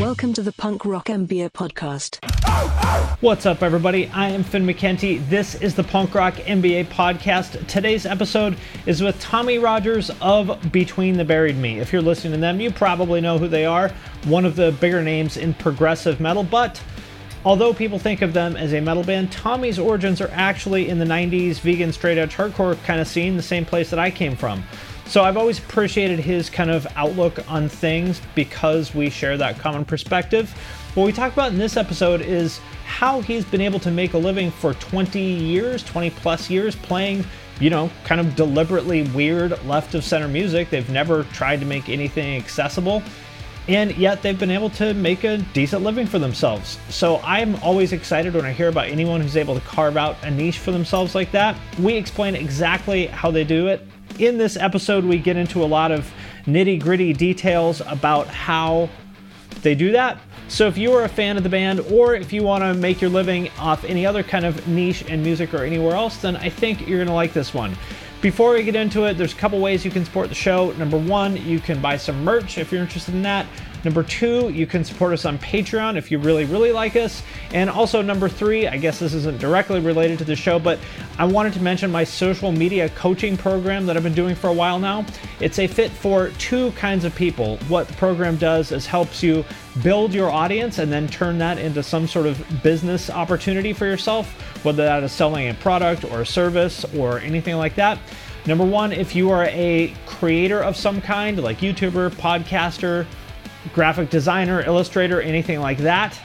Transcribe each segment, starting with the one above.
Welcome to the Punk Rock MBA podcast. What's up, everybody? I am Finn McKenty. This is the Punk Rock MBA podcast. Today's episode is with Tommy Rogers of Between the Buried Me. If you're listening to them, you probably know who they are, one of the bigger names in progressive metal, but Although people think of them as a metal band, Tommy's origins are actually in the 90s vegan straight edge hardcore kind of scene, the same place that I came from. So I've always appreciated his kind of outlook on things because we share that common perspective. What we talk about in this episode is how he's been able to make a living for 20 years, 20 plus years, playing, you know, kind of deliberately weird left of center music. They've never tried to make anything accessible, and yet they've been able to make a decent living for themselves. So I'm always excited when I hear about anyone who's able to carve out a niche for themselves like that. We explain exactly how they do it in this episode, we get into a lot of nitty gritty details about how they do that. So, if you are a fan of the band, or if you want to make your living off any other kind of niche in music or anywhere else, then I think you're going to like this one. Before we get into it, there's a couple ways you can support the show. Number one, you can buy some merch if you're interested in that. Number two, you can support us on Patreon if you really, really like us. And also, number three, I guess this isn't directly related to the show, but I wanted to mention my social media coaching program that I've been doing for a while now. It's a fit for two kinds of people. What the program does is helps you build your audience and then turn that into some sort of business opportunity for yourself, whether that is selling a product or a service or anything like that. Number one, if you are a creator of some kind, like YouTuber, podcaster, graphic designer, illustrator, anything like that,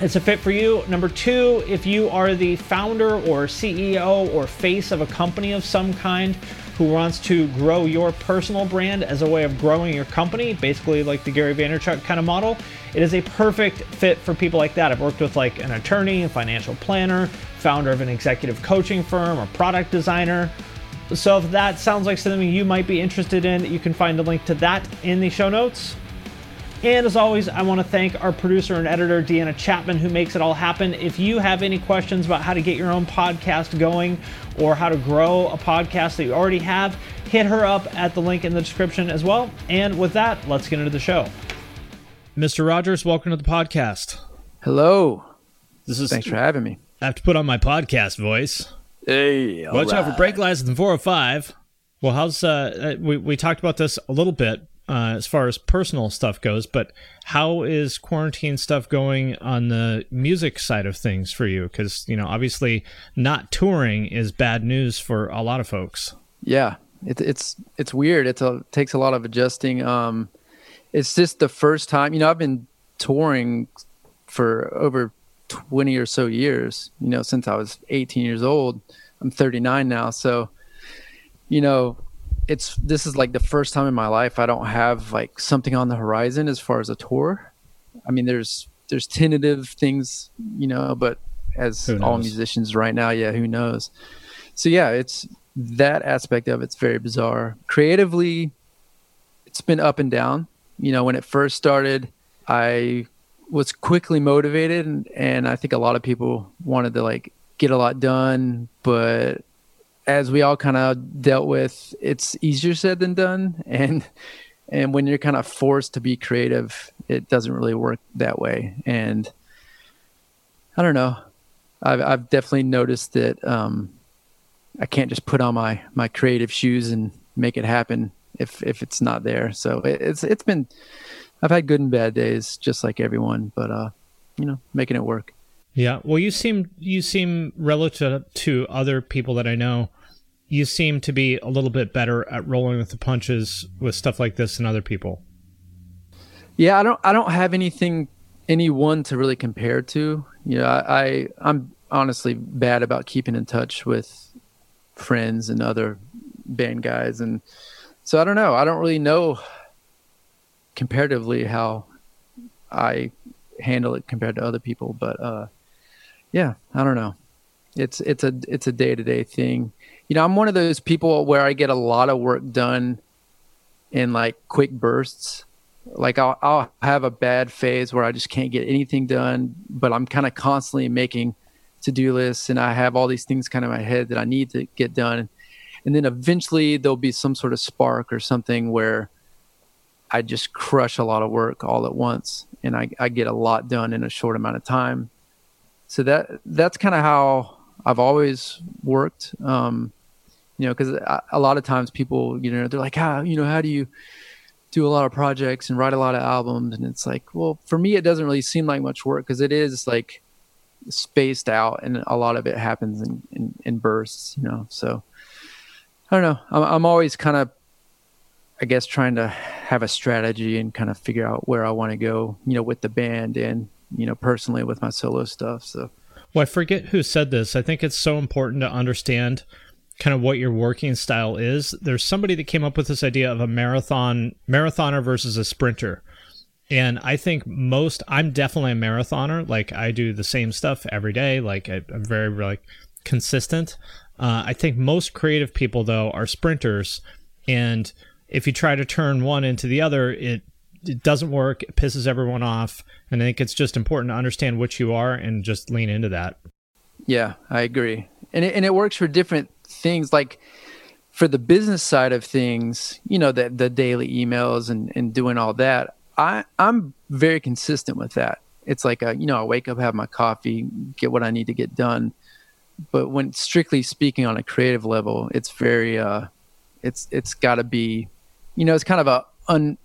it's a fit for you. Number two, if you are the founder or CEO or face of a company of some kind who wants to grow your personal brand as a way of growing your company, basically like the Gary Vaynerchuk kind of model, it is a perfect fit for people like that. I've worked with like an attorney, a financial planner, founder of an executive coaching firm, or product designer. So if that sounds like something you might be interested in, you can find a link to that in the show notes. And as always, I want to thank our producer and editor, Deanna Chapman, who makes it all happen. If you have any questions about how to get your own podcast going or how to grow a podcast that you already have, hit her up at the link in the description as well. And with that, let's get into the show. Mr. Rogers, welcome to the podcast. Hello. This is Thanks for having me. I have to put on my podcast voice. Hey, Watch out for brake lights in 405. Well, how's uh, we we talked about this a little bit, uh, as far as personal stuff goes, but how is quarantine stuff going on the music side of things for you? Because, you know, obviously not touring is bad news for a lot of folks. Yeah, it, it's it's weird. It takes a lot of adjusting. Um, it's just the first time, you know, I've been touring for over 20 or so years, you know, since I was 18 years old. I'm 39 now. So, you know, it's this is like the first time in my life I don't have like something on the horizon as far as a tour. I mean, there's there's tentative things, you know, but as all musicians right now, yeah, who knows? So yeah, it's that aspect of it's very bizarre. Creatively, it's been up and down. You know, when it first started, I was quickly motivated, and, and I think a lot of people wanted to like get a lot done, but as we all kind of dealt with, it's easier said than done. And and when you're kind of forced to be creative, it doesn't really work that way. And I don't know. I've I've definitely noticed that um, I can't just put on my my creative shoes and make it happen if if it's not there. So it, it's it's been I've had good and bad days, just like everyone, but uh, you know, making it work. Yeah. Well, you seem you seem relative to other people that I know you seem to be a little bit better at rolling with the punches with stuff like this than other people. Yeah, I don't I don't have anything anyone to really compare to. You know, I, I I'm honestly bad about keeping in touch with friends and other band guys, and so I don't know. I don't really know comparatively how I handle it compared to other people, but uh, yeah, I don't know. It's it's a it's a day to day thing. You know, I'm one of those people where I get a lot of work done in like quick bursts. Like I'll I'll have a bad phase where I just can't get anything done, but I'm kind of constantly making to do lists and I have all these things kind of in my head that I need to get done. And then eventually there'll be some sort of spark or something where I just crush a lot of work all at once and I, I get a lot done in a short amount of time. So that that's kind of how I've always worked. Um, you know, because uh, a lot of times people, you know, they're like, how, you know, how do you do a lot of projects and write a lot of albums? And it's like, well, for me, it doesn't really seem like much work because it is like spaced out and a lot of it happens in, in, in bursts, you know. So I don't know. I'm, I'm always kind of, I guess, trying to have a strategy and kind of figure out where I want to go, you know, with the band and, you know, personally with my solo stuff. So, well, I forget who said this. I think it's so important to understand kind of what your working style is. There's somebody that came up with this idea of a marathon marathoner versus a sprinter. And I think most I'm definitely a marathoner. Like I do the same stuff every day. Like I, am very like consistent. Uh, I think most creative people though are sprinters, and if you try to turn one into the other, it it doesn't work. It pisses everyone off. And I think it's just important to understand which you are and just lean into that. Yeah, I agree. And it, and it works for different things like for the business side of things, you know, the the daily emails and, and doing all that, I, I'm very consistent with that. It's like a, you know, I wake up, have my coffee, get what I need to get done. But when strictly speaking on a creative level, it's very uh it's it's gotta be you know, it's kind of a un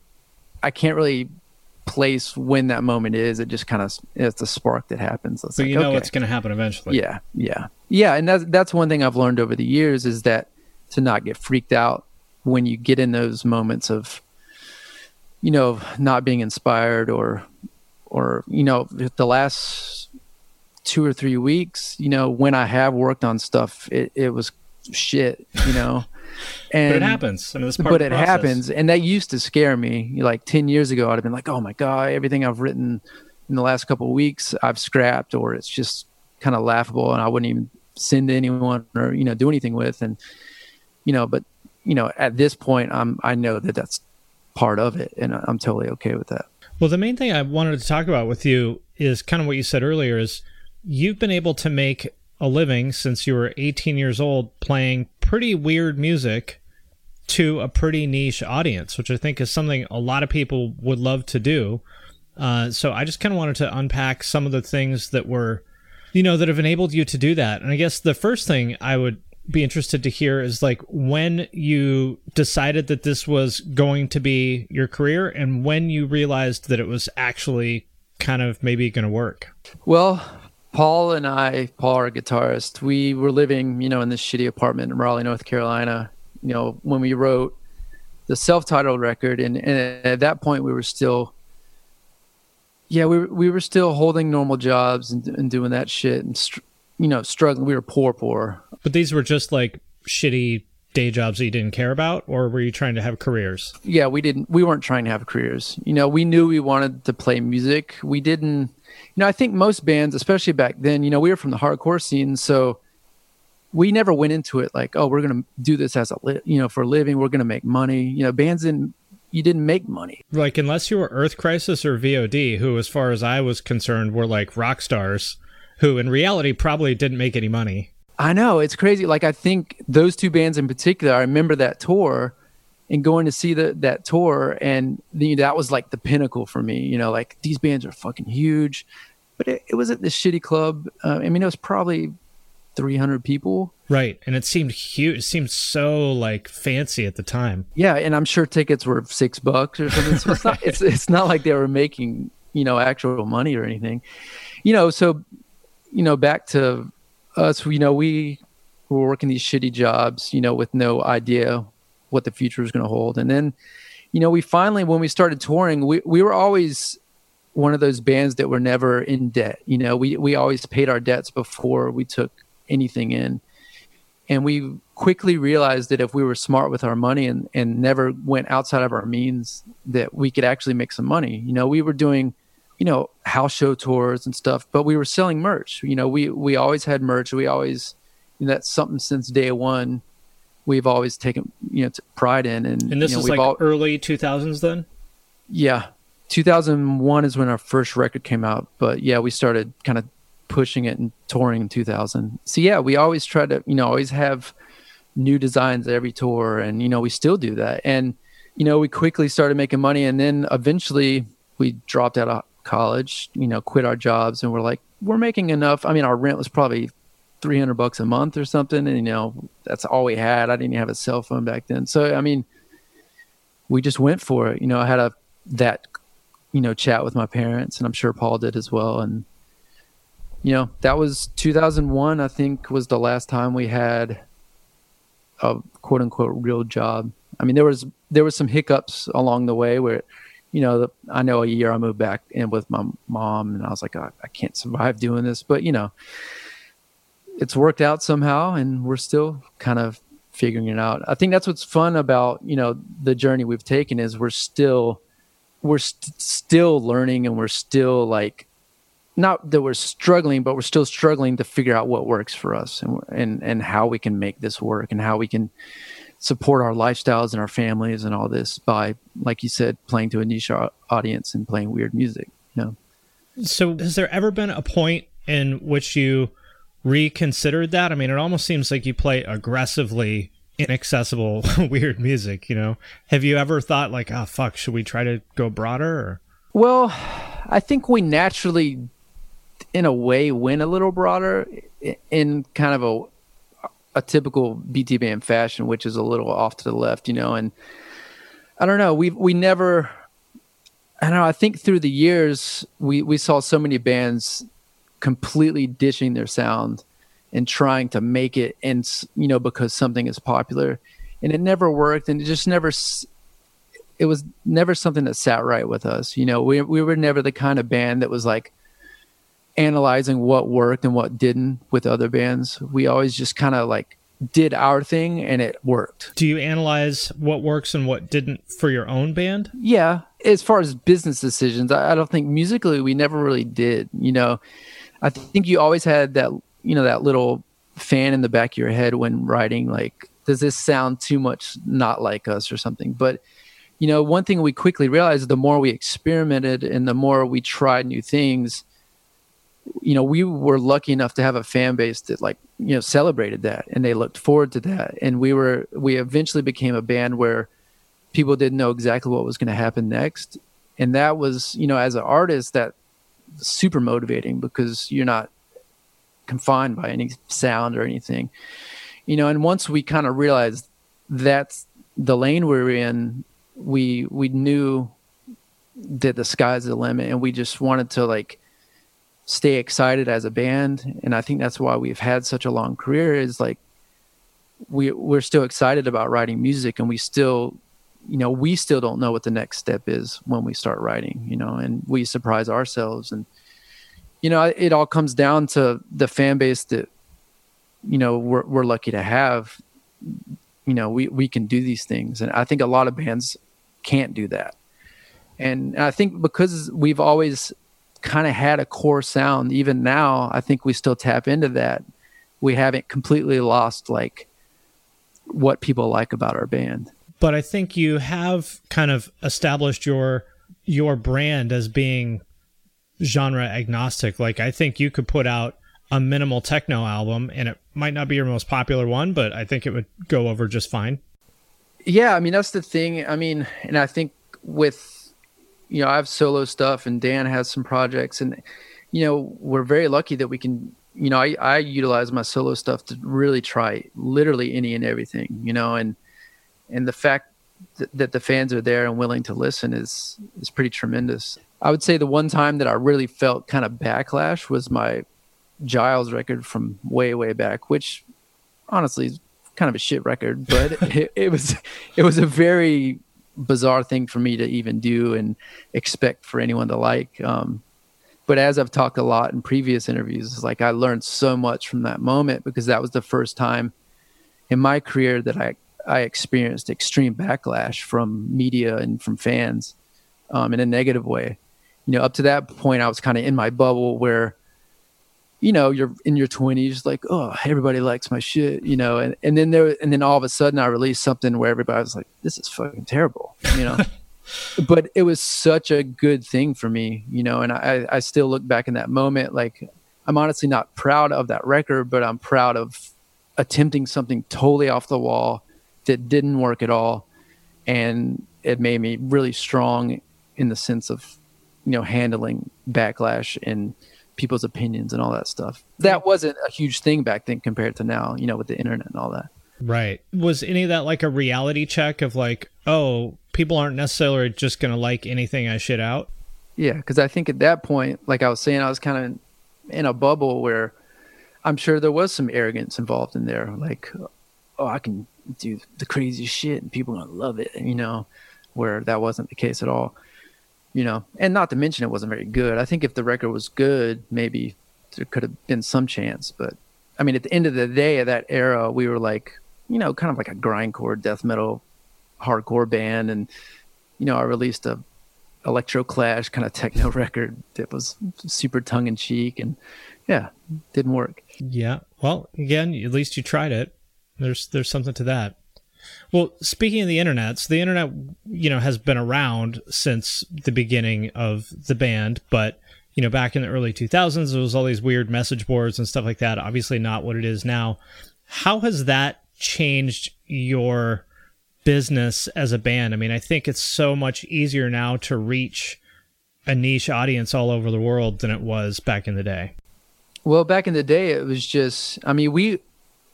I can't really place when that moment is. It just kind of it's a spark that happens. It's but like, you know okay. it's going to happen eventually. Yeah, yeah, yeah. And that's that's one thing I've learned over the years is that to not get freaked out when you get in those moments of, you know, not being inspired or, or you know, the last two or three weeks, you know, when I have worked on stuff, it, it was shit, you know. And, but it happens. I mean, but it process. happens, and that used to scare me. Like ten years ago, I'd have been like, "Oh my god, everything I've written in the last couple of weeks, I've scrapped, or it's just kind of laughable, and I wouldn't even send to anyone or you know do anything with." And you know, but you know, at this point, I'm I know that that's part of it, and I'm totally okay with that. Well, the main thing I wanted to talk about with you is kind of what you said earlier is you've been able to make a living since you were 18 years old playing pretty weird music to a pretty niche audience, which I think is something a lot of people would love to do. Uh, so I just kind of wanted to unpack some of the things that were, you know, that have enabled you to do that. And I guess the first thing I would be interested to hear is like when you decided that this was going to be your career and when you realized that it was actually kind of maybe going to work. Well, Paul and I, Paul, our guitarist, we were living, you know, in this shitty apartment in Raleigh, North Carolina you know, when we wrote the self-titled record, and, and at that point we were still, yeah, we were, we were still holding normal jobs and, and doing that shit, and you know, struggling. We were poor, poor. But these were just like shitty day jobs that you didn't care about, or were you trying to have careers? Yeah, we didn't. We weren't trying to have careers. You know, we knew we wanted to play music. We didn't. You know, I think most bands, especially back then, you know, we were from the hardcore scene, so we never went into it like, oh, we're going to do this as a li- you know for a living. We're going to make money. You know, bands didn't. You didn't make money. Like unless you were Earth Crisis or VOD, who, as far as I was concerned, were like rock stars, who in reality probably didn't make any money. I know it's crazy. Like I think those two bands in particular. I remember that tour and going to see the, that tour and the, that was like the pinnacle for me you know like these bands are fucking huge but it, it was at this shitty club uh, i mean it was probably 300 people. Right. And it seemed huge. It seemed so like fancy at the time. Yeah. And I'm sure tickets were six bucks or something. So it's, not, it's, it's not like they were making, you know, actual money or anything, you know, so, you know, back to us, you know, we were working these shitty jobs, you know, with no idea what the future was going to hold. And then, you know, we finally, when we started touring, we, we were always one of those bands that were never in debt. You know, we we always paid our debts before we took anything in. And we quickly realized that if we were smart with our money and, and never went outside of our means, that we could actually make some money. You know, we were doing, you know, house show tours and stuff, but we were selling merch. You know, we we always had merch. We always you know, that's something since day one we've always taken you know pride in. And and this you know, is like all, early two thousands then. Yeah, two thousand one is when our first record came out. But yeah, we started kind of pushing it and touring in 2000. So yeah, we always try to, you know, always have new designs every tour and you know, we still do that. And you know, we quickly started making money and then eventually we dropped out of college, you know, quit our jobs and we're like we're making enough. I mean, our rent was probably 300 bucks a month or something and you know, that's all we had. I didn't have a cell phone back then. So I mean, we just went for it. You know, I had a that you know chat with my parents and I'm sure Paul did as well and you know, that was 2001, I think, was the last time we had a quote unquote real job. I mean, there was there was some hiccups along the way where, you know, the, I know a year I moved back in with my mom, and I was like, oh, I can't survive doing this, but you know, it's worked out somehow, and we're still kind of figuring it out. I think that's what's fun about you know the journey we've taken is we're still we're st- still learning, and we're still like not that we're struggling, but we're still struggling to figure out what works for us and and and how we can make this work and how we can support our lifestyles and our families and all this by, like you said, playing to a niche audience and playing weird music. You know? So, has there ever been a point in which you reconsidered that? I mean, it almost seems like you play aggressively inaccessible, weird music. You know, have you ever thought like, oh fuck, should we try to go broader? Or? Well, I think we naturally in a way win a little broader in kind of a a typical BTBAM fashion, which is a little off to the left, you know. And I don't know, we we never. I don't know. I think through the years, we we saw so many bands completely dishing their sound and trying to make it, and you know, because something is popular, and it never worked, and it just never. It was never something that sat right with us. You know, we we were never the kind of band that was like analyzing what worked and what didn't with other bands. We always just kind of like did our thing and it worked. Do you analyze what works and what didn't for your own band? Yeah. As far as business decisions, I, don't think musically we never really did. You know, I think you always had that, you know, that little fan in the back of your head when writing, like, does this sound too much not like us or something? But, you know, one thing we quickly realized the more we experimented and the more we tried new things, you know, we were lucky enough to have a fan base that like, you know, celebrated that and they looked forward to that. And we were, we eventually became a band where people didn't know exactly what was going to happen next. And that was, you know, as an artist, that super motivating because you're not confined by any sound or anything, you know. And once we kind of realized that's the lane we we're in, we we knew that the sky's the limit, and we just wanted to like stay excited as a band and i think that's why we've had such a long career is like we we're still excited about writing music and we still you know we still don't know what the next step is when we start writing you know and we surprise ourselves. And you know it all comes down to the fan base that you know we're, we're lucky to have you know we we can do these things. And i think a lot of bands can't do that. And i think because we've always kind of had a core sound. Even now, I think we still tap into that. We haven't completely lost like what people like about our band. But I think you have kind of established your your brand as being genre agnostic. Like I think you could put out a minimal techno album and it might not be your most popular one, but I think it would go over just fine. Yeah, I mean that's the thing. I mean, and I think with you know, I have solo stuff and Dan has some projects and, you know, we're very lucky that we can, you know, I, I utilize my solo stuff to really try literally any and everything, you know, and, and the fact that, that the fans are there and willing to listen is, is pretty tremendous. I would say the one time that I really felt kind of backlash was my Giles record from way, way back, which honestly is kind of a shit record, but it, it was, it was a very bizarre thing for me to even do and expect for anyone to like. Um, but as I've talked a lot in previous interviews, it's like I learned so much from that moment because that was the first time in my career that I I experienced extreme backlash from media and from fans um, in a negative way. You know, up to that point, I was kind of in my bubble where, you know, you're in your 20s, like, oh, everybody likes my shit, you know, and, and then there, and then all of a sudden I released something where everybody was like, this is fucking terrible, you know. but it was such a good thing for me, you know, and I, I still look back in that moment like I'm honestly not proud of that record, but I'm proud of attempting something totally off the wall that didn't work at all. And it made me really strong in the sense of, you know, handling backlash and people's opinions and all that stuff. Hmm. That wasn't a huge thing back then compared to now, you know, with the internet and all that. Right. Was any of that like a reality check of like, oh, people aren't necessarily just going to like anything I shit out? Yeah, because I think at that point, like I was saying, I was kind of in a bubble where I'm sure there was some arrogance involved in there. Like, oh, I can do the craziest shit and people are gonna love it, you know, where that wasn't the case at all. You know, and not to mention it wasn't very good. I think if the record was good, maybe there could have been some chance. But I mean, at the end of the day, of that era, we were like, you know, kind of like a grindcore death metal, hardcore band, and you know, I released a electro clash kind of techno record that was super tongue in cheek and yeah, didn't work. Yeah. Well, again, at least you tried it. There's there's something to that. Well, speaking of the internet, so the internet, you know, has been around since the beginning of the band, but you know, back in the early 2000s, there was all these weird message boards and stuff like that. Obviously, not what it is now. How has that changed your business as a band? I mean, I think it's so much easier now to reach a niche audience all over the world than it was back in the day. Well, back in the day, it was just, I mean, we,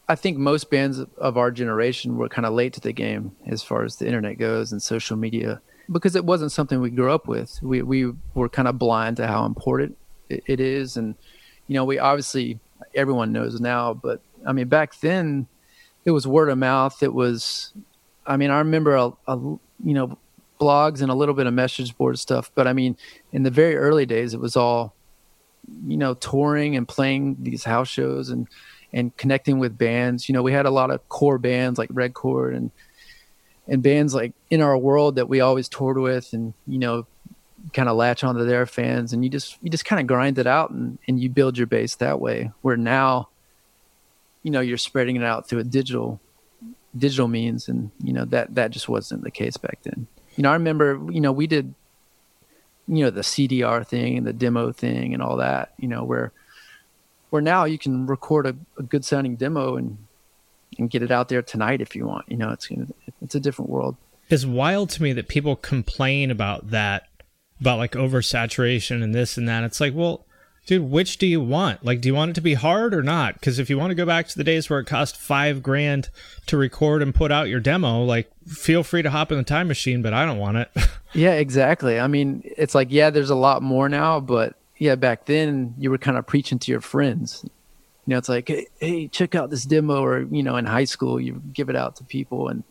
I think most bands of our generation were kind of late to the game as far as the internet goes and social media because it wasn't something we grew up with. We, we were kind of blind to how important it is. And, you know, we obviously, everyone knows now, but I mean, back then it was word of mouth. It was, I mean, I remember, a, a you know, blogs and a little bit of message board stuff. But I mean, in the very early days, it was all you know, touring and playing these house shows and and connecting with bands. You know, we had a lot of core bands like Red Chord and and bands like in our world that we always toured with and you know kind of latch onto their fans and you just you just kind of grind it out and, and you build your base that way where now you know you're spreading it out through a digital digital means and you know that that just wasn't the case back then you know i remember you know we did you know the CDR thing and the demo thing and all that. You know where where now you can record a, a good sounding demo and and get it out there tonight if you want. You know it's it's a different world. It's wild to me that people complain about that about like oversaturation and this and that. It's like well dude, which do you want? Like, do you want it to be hard or not? Because if you want to go back to the days where it cost five grand to record and put out your demo, like, feel free to hop in the time machine, but I don't want it. yeah, exactly. I mean, it's like, yeah, there's a lot more now, but yeah, back then you were kind of preaching to your friends. You know, it's like, hey, hey, check out this demo, or you know, in high school, you give it out to people and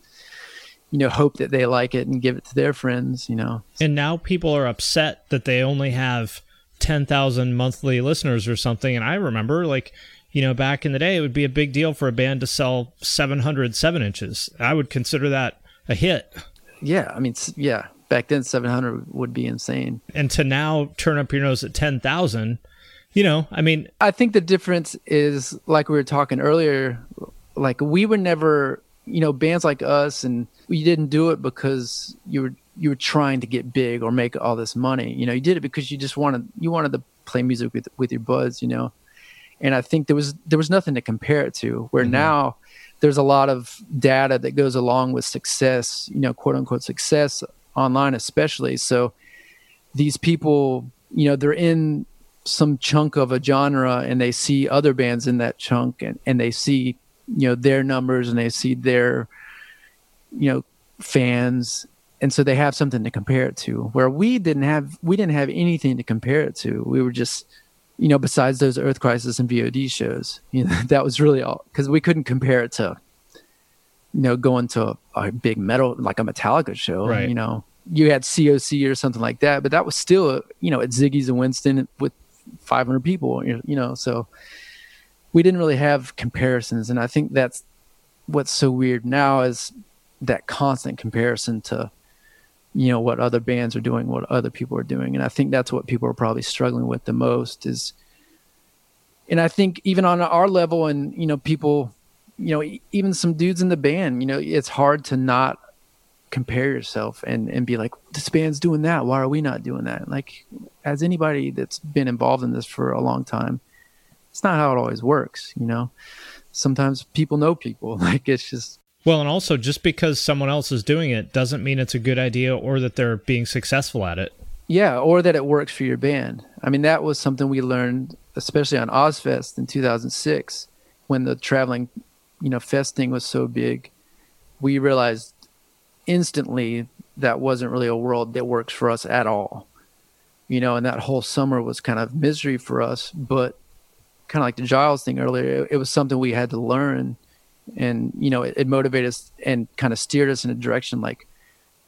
you know hope that they like it and give it to their friends. You know, and now people are upset that they only have 10,000 monthly listeners or something. And I remember, like, you know, back in the day, it would be a big deal for a band to sell 700 seven inches. I would consider that a hit. Yeah. I mean, yeah. Back then, 700 would be insane. And to now turn up your nose at 10,000, you know, I mean, I think the difference is like we were talking earlier, like we were never, you know, bands like us, and we didn't do it because you were you were trying to get big or make all this money. You know, you did it because you just wanted you wanted to play music with with your buds. You know, and I think there was there was nothing to compare it to. Where mm-hmm. now there's a lot of data that goes along with success. You know, quote unquote success online, especially. So these people, you know, they're in some chunk of a genre and they see other bands in that chunk and, and they see you know their numbers and they see their you know fans and so they have something to compare it to where we didn't have we didn't have anything to compare it to we were just you know besides those earth crisis and vod shows you know that was really all because we couldn't compare it to you know, going to a, a big metal like a Metallica show. Right. You know, you had COC or something like that, but that was still you know at Ziggy's and Winston with 500 people. You know, so we didn't really have comparisons, and I think that's what's so weird now is that constant comparison to you know what other bands are doing what other people are doing and i think that's what people are probably struggling with the most is and i think even on our level and you know people you know even some dudes in the band you know it's hard to not compare yourself and and be like this band's doing that why are we not doing that like as anybody that's been involved in this for a long time it's not how it always works you know sometimes people know people like it's just well, and also just because someone else is doing it doesn't mean it's a good idea or that they're being successful at it. Yeah, or that it works for your band. I mean, that was something we learned, especially on Ozzfest in 2006, when the traveling, you know, fest thing was so big. We realized instantly that wasn't really a world that works for us at all. You know, and that whole summer was kind of misery for us, but kind of like the Giles thing earlier, it, it was something we had to learn and you know it, it motivated us and kind of steered us in a direction like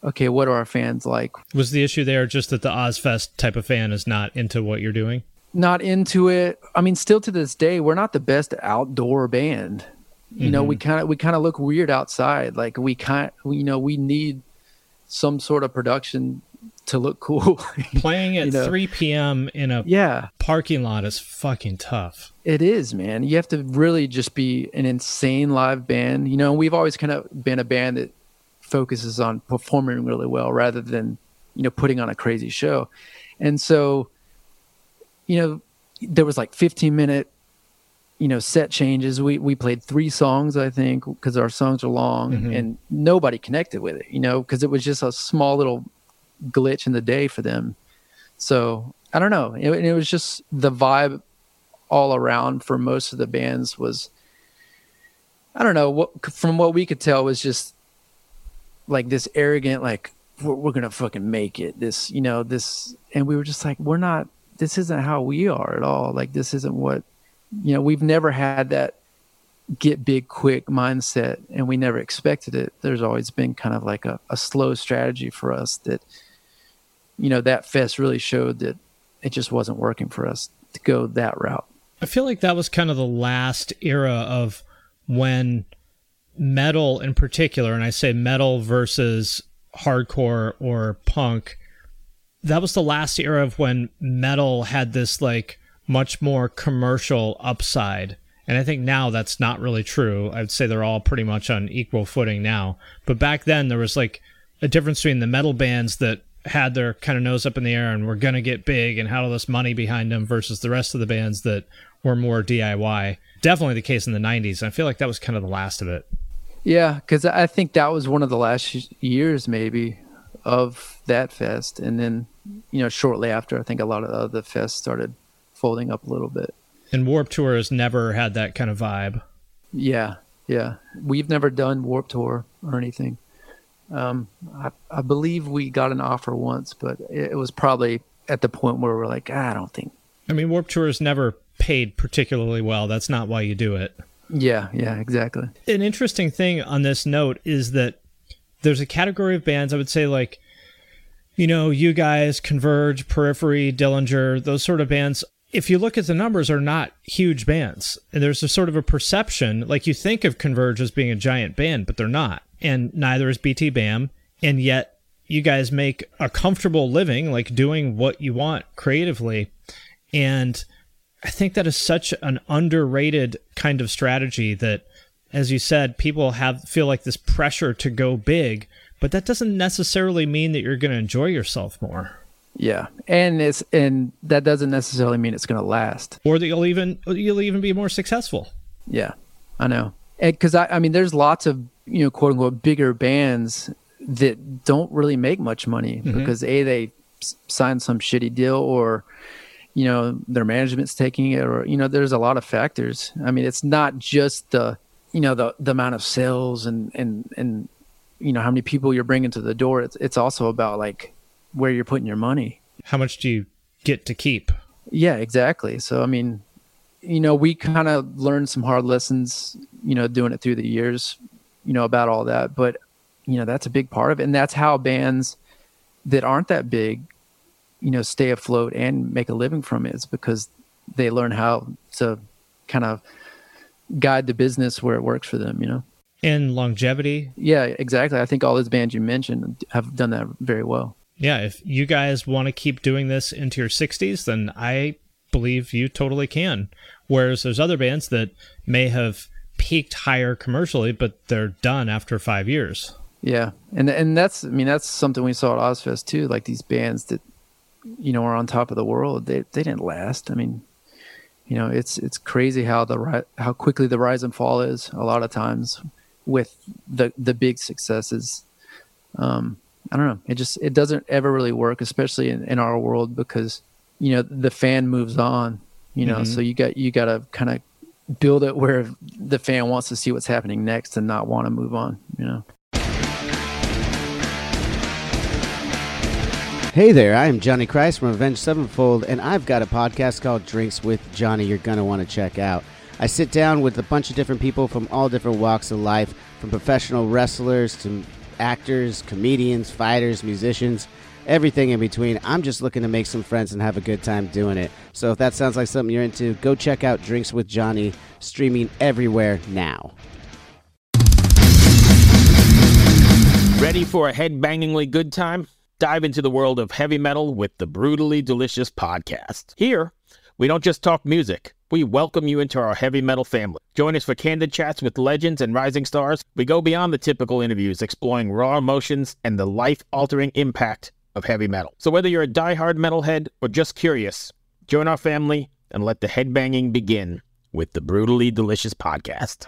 okay what are our fans like? Was the issue there just that the Ozzfest type of fan is not into what you're doing? Not into it. I mean still to this day we're not the best outdoor band you mm-hmm. know we kind of we kind of look weird outside like we kind you know we need some sort of production to look cool. Playing at you know? 3 p.m. in a yeah parking lot is fucking tough. It is, man. You have to really just be an insane live band. You know, we've always kind of been a band that focuses on performing really well rather than, you know, putting on a crazy show. And so, you know, there was like 15 minute, you know, set changes. We we played three songs, I think, because our songs are long, mm-hmm. and nobody connected with it. You know, because it was just a small little glitch in the day for them. So I don't know. It, it was just the vibe all around for most of the bands was I don't know what from what we could tell was just like this arrogant like we're, we're gonna fucking make it this you know this and we were just like we're not this isn't how we are at all like this isn't what you know we've never had that get big quick mindset and we never expected it. There's always been kind of like a, a slow strategy for us that you know that fest really showed that it just wasn't working for us to go that route. I feel like that was kind of the last era of when metal in particular, and I say metal versus hardcore or punk, that was the last era of when metal had this like much more commercial upside. And I think now that's not really true. I'd say they're all pretty much on equal footing now. But back then there was like a difference between the metal bands that had their kind of nose up in the air and were going to get big and had all this money behind them versus the rest of the bands that were more DIY. Definitely the case in the 90s. I feel like that was kind of the last of it. Yeah, because I think that was one of the last years, maybe, of that fest. And then, you know, shortly after, I think a lot of the other fests started folding up a little bit. And Warped Tour has never had that kind of vibe. Yeah, yeah. We've never done Warped Tour or anything. Um, I, I believe we got an offer once, but it, it was probably at the point where we're like, ah, I don't think. I mean, Warped Tour has never paid particularly well. That's not why you do it. Yeah, yeah, exactly. An interesting thing on this note is that there's a category of bands, I would say, like, you know, you guys, Converge, Periphery, Dillinger, those sort of bands. If you look at the numbers, are not huge bands. And there's a sort of a perception, like you think of Converge as being a giant band, but they're not. And neither is BTBAM. And yet you guys make a comfortable living, like doing what you want creatively. And I think that is such an underrated kind of strategy that, as you said, people have feel like this pressure to go big, but that doesn't necessarily mean that you're going to enjoy yourself more. Yeah, and it's and that doesn't necessarily mean it's going to last, or that you'll even you'll even be more successful. Yeah, I know, because I, I mean, there's lots of you know quote unquote bigger bands that don't really make much money mm-hmm. because a they sign some shitty deal or you know their management's taking it or you know there's a lot of factors. I mean it's not just the you know the the amount of sales and and and you know how many people you're bringing to the door. It's it's also about like where you're putting your money how much do you get to keep yeah exactly so i mean you know we kind of learned some hard lessons you know doing it through the years you know, about all that. But you know, that's a big part of it, and that's how bands that aren't that big, you know, stay afloat and make a living from it. It's because they learn how to kind of guide the business where it works for them. You know. And longevity. Yeah, exactly. I think all those bands you mentioned have done that very well. Yeah, if you guys want to keep doing this into your 60s, then I believe you totally can. Whereas there's other bands that may have peaked higher commercially, but they're done after five years. Yeah, and and that's I mean that's something we saw at Ozzfest too. Like these bands that you know are on top of the world, they they didn't last. I mean, you know, it's it's crazy how the how quickly the rise and fall is. A lot of times with the the big successes. Um, I don't know. It just it doesn't ever really work, especially in, in our world, because you know the fan moves on. You know, mm-hmm. so you got you got to kind of build it where the fan wants to see what's happening next and not want to move on. You know. Hey there, I am Johnny Christ from Avenged Sevenfold, and I've got a podcast called Drinks with Johnny you're going to want to check out. I sit down with a bunch of different people from all different walks of life, from professional wrestlers to actors, comedians, fighters, musicians, everything in between. I'm just looking to make some friends and have a good time doing it. So if that sounds like something you're into, go check out Drinks with Johnny, streaming everywhere now. Ready for a headbangingly good time? Dive into the world of heavy metal with the Brutally Delicious podcast. Here, we don't just talk music we welcome you into our heavy metal family. Join us for candid chats with legends and rising stars. We go beyond the typical interviews, exploring raw emotions and the life altering impact of heavy metal. So, whether you're a die-hard metalhead or just curious, join our family and let the headbanging begin with the Brutally Delicious podcast.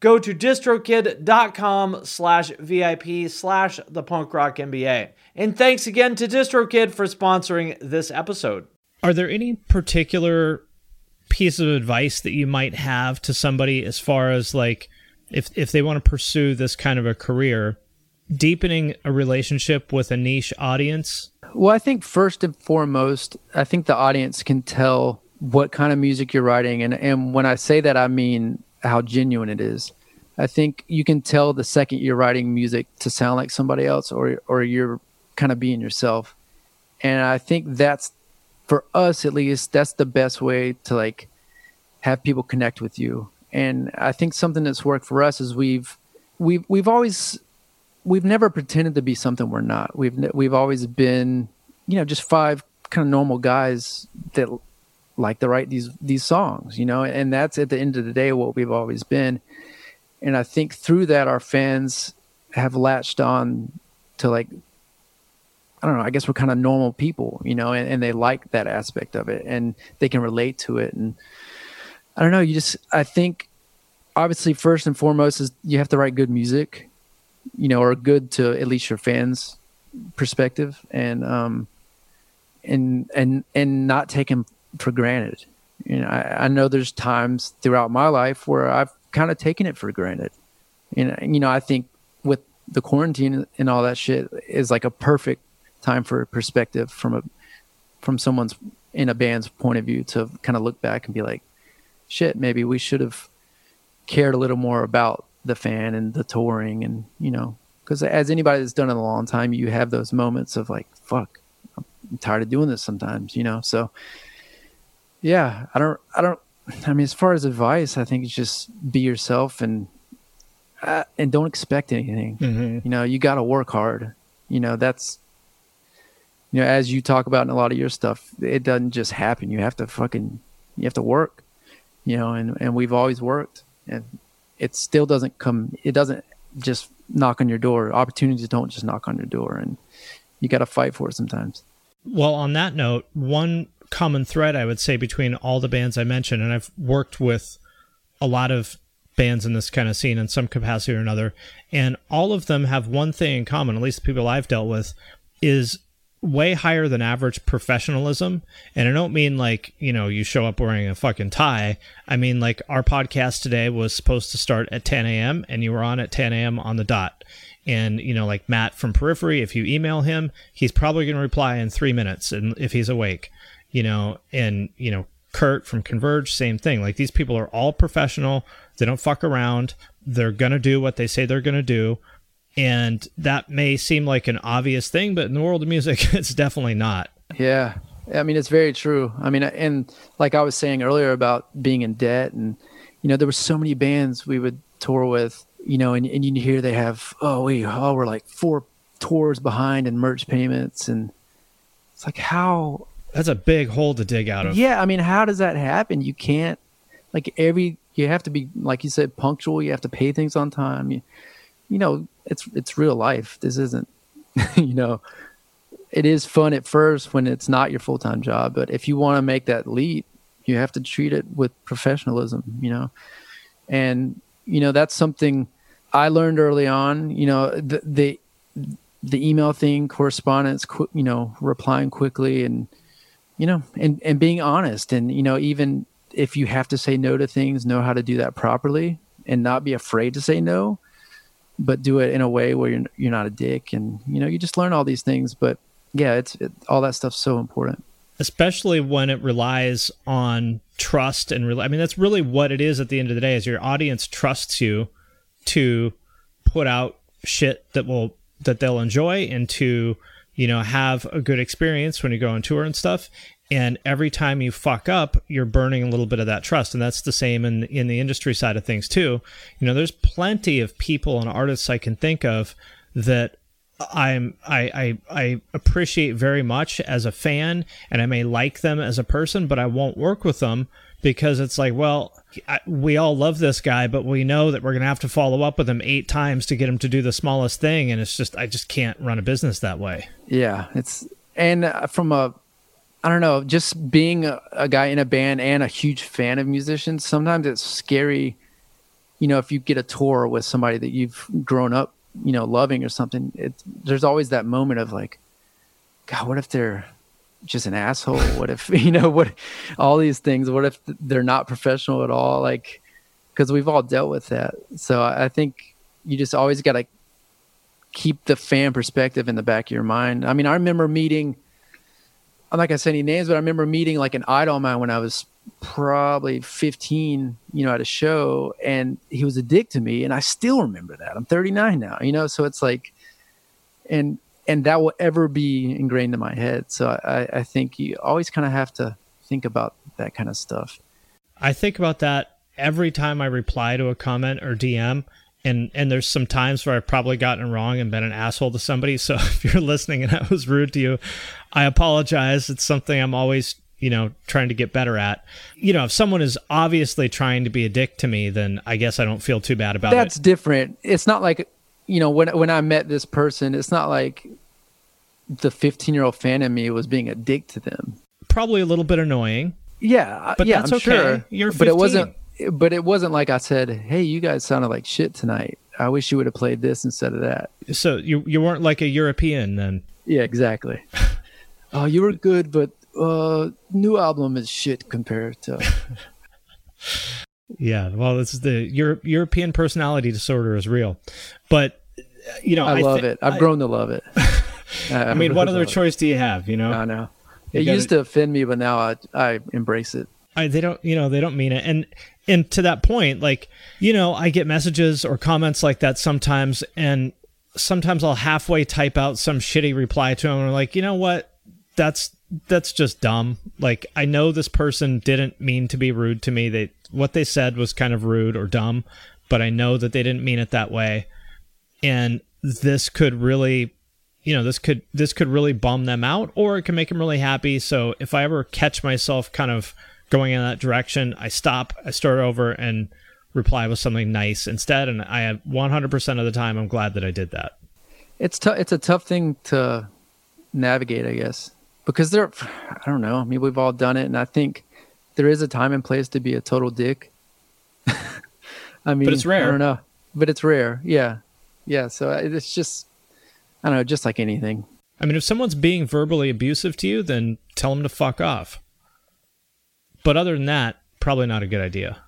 go to distrokid.com slash VIP slash the punk rock MBA. And thanks again to DistroKid for sponsoring this episode. Are there any particular piece of advice that you might have to somebody as far as like if if they want to pursue this kind of a career, deepening a relationship with a niche audience? Well, I think first and foremost, I think the audience can tell what kind of music you're writing and and when I say that I mean how genuine it is. I think you can tell the second you're writing music to sound like somebody else or or you're kind of being yourself. And I think that's for us at least that's the best way to like have people connect with you. And I think something that's worked for us is we've we've we've always we've never pretended to be something we're not. We've we've always been, you know, just five kind of normal guys that like to write these these songs, you know, and that's at the end of the day what we've always been. And I think through that our fans have latched on to like I don't know, I guess we're kind of normal people, you know, and, and they like that aspect of it and they can relate to it. And I don't know, you just I think obviously first and foremost is you have to write good music, you know, or good to at least your fans perspective. And um and and and not them for granted. You know, I, I know there's times throughout my life where I've kind of taken it for granted. And you know, I think with the quarantine and all that shit is like a perfect time for perspective from a from someone's in a band's point of view to kind of look back and be like, shit, maybe we should have cared a little more about the fan and the touring and you know because as anybody that's done it a long time you have those moments of like fuck i'm tired of doing this sometimes you know so yeah i don't i don't i mean as far as advice i think it's just be yourself and uh, and don't expect anything. Mm-hmm. you know you got to work hard. You know that's you know as you talk about in a lot of your stuff it doesn't just happen. You have to fucking you have to work you know and and we've always worked and it still doesn't come it doesn't just knock on your door. Opportunities don't just knock on your door and you got to fight for it sometimes. Well, on that note, one common thread I would say between all the bands I mentioned, and I've worked with a lot of bands in this kind of scene in some capacity or another, and all of them have one thing in common, at least the people I've dealt with, is way higher than average professionalism. And I don't mean like, you know, you show up wearing a fucking tie. I mean, like, our podcast today was supposed to start at 10 a.m., and you were on at 10 a.m. on the dot. And, you know, like Matt from Periphery, if you email him, he's probably going to reply in three minutes and if he's awake, you know, and, you know, Kurt from Converge, same thing. Like these people are all professional. They don't fuck around. They're going to do what they say they're going to do. And that may seem like an obvious thing, but in the world of music, it's definitely not. Yeah. I mean, it's very true. I mean, and like I was saying earlier about being in debt, and, you know, there were so many bands we would tour with, you know, and, and you hear they have, oh, wait, oh, we're like four tours behind in merch payments. And it's like, how, That's a big hole to dig out of. yeah, I mean, how does that happen? You can't, like, every, you have to be, like you said, punctual. You have to pay things on time. You, you know, it's, it's real life. This isn't, you know, it is fun at first when it's not your full time job, but if you want to make that leap, you have to treat it with professionalism, you know. And you know that's something I learned early on. You know the the, the email thing, correspondence, qu- you know, replying quickly, and you know, and and being honest, and you know, even if you have to say no to things, know how to do that properly, and not be afraid to say no, but do it in a way where you're you're not a dick, and you know, you just learn all these things, but yeah, it's it, all that stuff's so important. especially when it relies on trust and rel- I mean that's really what it is at the end of the day is your audience trusts you to put out shit that will that they'll enjoy and to you know have a good experience when you go on tour and stuff. And every time you fuck up you're burning a little bit of that trust. And that's the same in in the industry side of things too. You know there's plenty of people and artists I can think of that I'm I, I I appreciate very much as a fan, and I may like them as a person, but I won't work with them because it's like, well, I, we all love this guy, but we know that we're gonna have to follow up with him eight times to get him to do the smallest thing, and it's just I just can't run a business that way. Yeah, it's and uh, from a I don't know, just being a, a guy in a band and a huge fan of musicians, sometimes it's scary. You know, if you get a tour with somebody that you've grown up, you know, loving or something, it there's always that moment of like, God, what if they're just an asshole? What if you know what? All these things. What if they're not professional at all? Like, because we've all dealt with that. So I I think you just always got to keep the fan perspective in the back of your mind. I mean, I remember meeting. I'm not gonna say any names, but I remember meeting like an idol of mine when I was probably 15, you know, at a show, and he was a dick to me, and I still remember that. I'm 39 now, you know, so it's like, and and that will ever be ingrained in my head. So I, I think you always kind of have to think about that kind of stuff. I think about that every time I reply to a comment or DM. And, and there's some times where I've probably gotten wrong and been an asshole to somebody. So if you're listening and I was rude to you, I apologize. It's something I'm always, you know, trying to get better at. You know, if someone is obviously trying to be a dick to me, then I guess I don't feel too bad about That's it. That's different. It's not like, you know, when when I met this person, it's not like the 15 year old fan in me was being a dick to them. Probably a little bit annoying. Yeah, uh, But yeah, that's I'm okay. sure. You're but it wasn't. But it wasn't like I said, "Hey, you guys sounded like shit tonight. I wish you would have played this instead of that." So you you weren't like a European then. Yeah, exactly. oh, you were good, but uh, new album is shit compared to. yeah, well, this is the Euro- European personality disorder is real, but you know, I, I love thi- it. I've I- grown to love it. I mean, what other love it. choice do you have? You know, I know. You It gotta- used to offend me, but now I I embrace it. I, they don't, you know, they don't mean it. And and to that point, like, you know, I get messages or comments like that sometimes, and sometimes I'll halfway type out some shitty reply to them, and I'm like, you know what, that's that's just dumb. Like, I know this person didn't mean to be rude to me. They what they said was kind of rude or dumb, but I know that they didn't mean it that way, and this could really you know this could this could really bum them out or it can make them really happy so if i ever catch myself kind of going in that direction i stop i start over and reply with something nice instead and i have 100% of the time i'm glad that i did that It's tough. It's a tough thing to navigate, I guess, because there. I don't know. I mean, we've all done it, and I think there is a time and place to be a total dick. I mean, it's rare. I don't know, but it's rare. Yeah, yeah. So uh, it's just, I don't know, just like anything. i mean if someone's being verbally abusive to you then tell them to fuck off but other than that probably not a good idea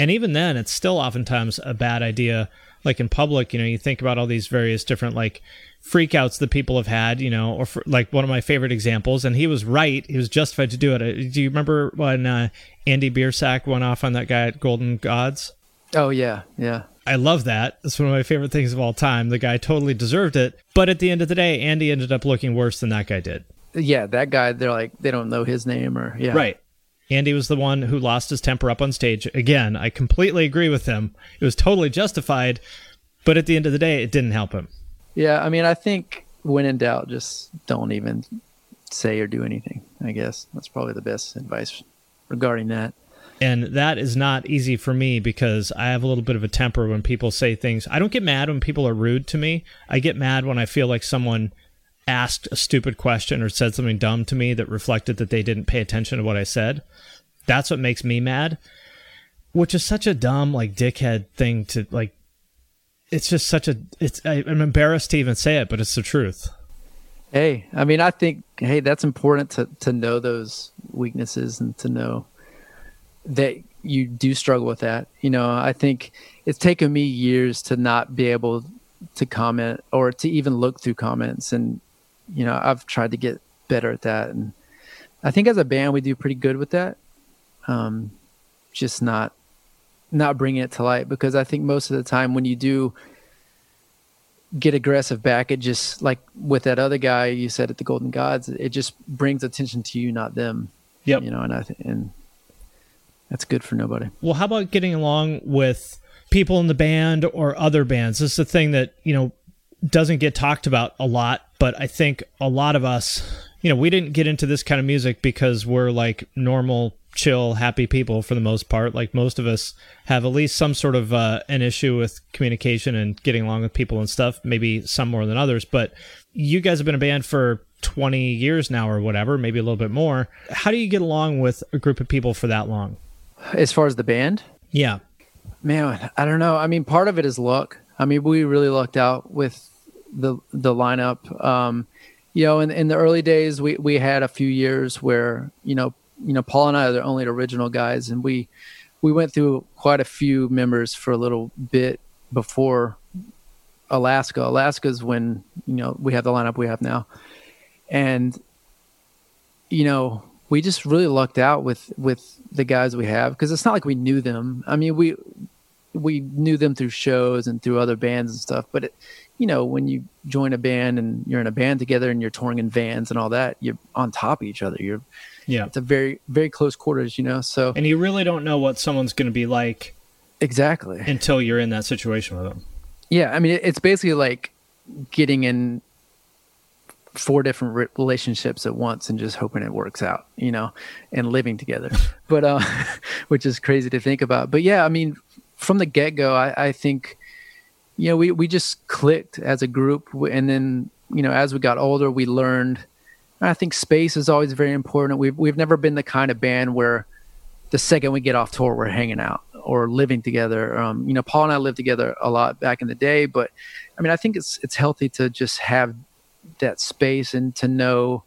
and even then it's still oftentimes a bad idea like in public you know you think about all these various different like freakouts that people have had you know or for, like one of my favorite examples and he was right he was justified to do it Uh, do you remember when uh, andy biersack went off on that guy at golden gods Oh yeah, yeah. I love that. It's one of my favorite things of all time. The guy totally deserved it. But at the end of the day, Andy ended up looking worse than that guy did. Yeah, that guy. They're like they don't know his name or yeah. Right. Andy was the one who lost his temper up on stage. Again, I completely agree with him. It was totally justified, but at the end of the day, it didn't help him. Yeah, I mean, I think when in doubt, just don't even say or do anything. I guess that's probably the best advice regarding that. And that is not easy for me because I have a little bit of a temper when people say things. I don't get mad when people are rude to me. I get mad when I feel like someone asked a stupid question or said something dumb to me that reflected that they didn't pay attention to what I said. That's what makes me mad, which is such a dumb, like, dickhead thing to, like, it's just such a, it's, I, I'm embarrassed to even say it, but it's the truth. Hey, I mean, I think hey, that's important to to know those weaknesses and to know that you do struggle with that. You know, I think it's taken me years to not be able to comment or to even look through comments, and you know, I've tried to get better at that. And I think as a band, we do pretty good with that. Um, just not not bringing it to light because I think most of the time when you do get aggressive back, it just like with that other guy you said at the Golden Gods, it just brings attention to you, not them. Yep. You know, and I th- and that's good for nobody. Well, how about getting along with people in the band or other bands? This is a thing that, you know, doesn't get talked about a lot, but I think a lot of us, you know, we didn't get into this kind of music because we're like normal, chill, happy people for the most part. Like most of us have at least some sort of uh, an issue with communication and getting along with people and stuff, maybe some more than others. But you guys have been a band for 20 years now or whatever, maybe a little bit more. How do you get along with a group of people for that long? As far as the band, Yeah. man, I don't know. I mean, part of it is luck. I mean, we really lucked out with the the lineup. Um, you know, in, in the early days, we, we had a few years where you know, you know, Paul and I are the only original guys, and we we went through quite a few members for a little bit before Alaska. Alaska's when you know we have the lineup we have now, and you know we just really lucked out with with the guys we have because it's not like we knew them. I mean, we we knew them through shows and through other bands and stuff. But it, you know, when you join a band and you're in a band together and you're touring in vans and all that, you're on top of each other. You're Yeah. it's a very very close quarters, you know. So And you really don't know what someone's going to be like exactly, until you're in that situation with them. yeah. I mean, it's basically like getting in four different re- relationships at once and just hoping it works out, you know, and living together. but uh, which is crazy to think about. But yeah, I mean, from the get go, I, I think, you know, we we just clicked as a group, and then you know, as we got older, we learned. I think space is always very important. We've we've never been the kind of band where the second we get off tour, we're hanging out or living together. Um, you know, Paul and I lived together a lot back in the day, but I mean, I think it's it's healthy to just have that space and to know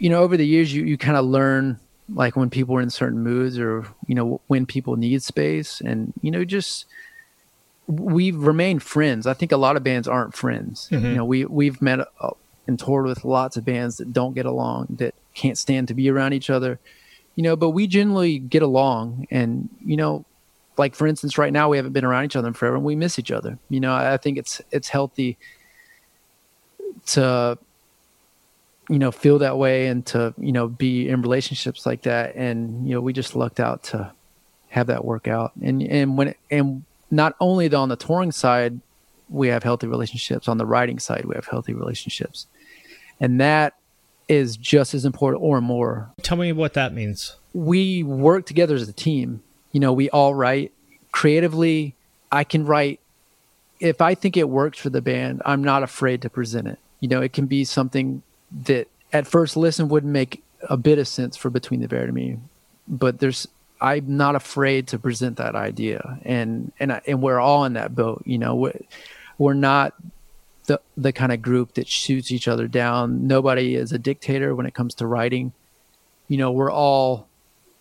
you know, over the years, you, you kind of learn like when people are in certain moods or, you know, when people need space and, you know, just, we've remained friends. I think a lot of bands aren't friends. Mhm. You know, we, we've met and toured with lots of bands that don't get along, that can't stand to be around each other, you know, but we generally get along and, you know, like for instance, right now we haven't been around each other in forever and we miss each other. You know, I think it's, it's healthy to you know feel that way and to you know be in relationships like that. And you know we just lucked out to have that work out. And and when it, and not only on the touring side we have healthy relationships on the writing side we have healthy relationships and that is just as important or more Tell me what that means. we work together as a team. You know, we all write creatively. I can write if I think it works for the band. I'm not afraid to present it. You know, it can be something that at first listen wouldn't make a bit of sense for Between the Buried and Me, but there's I'm not afraid to present that idea, and and I, and we're all in that boat. You know, we're, not the the kind of group that shoots each other down. Nobody is a dictator when it comes to writing. You know, we're all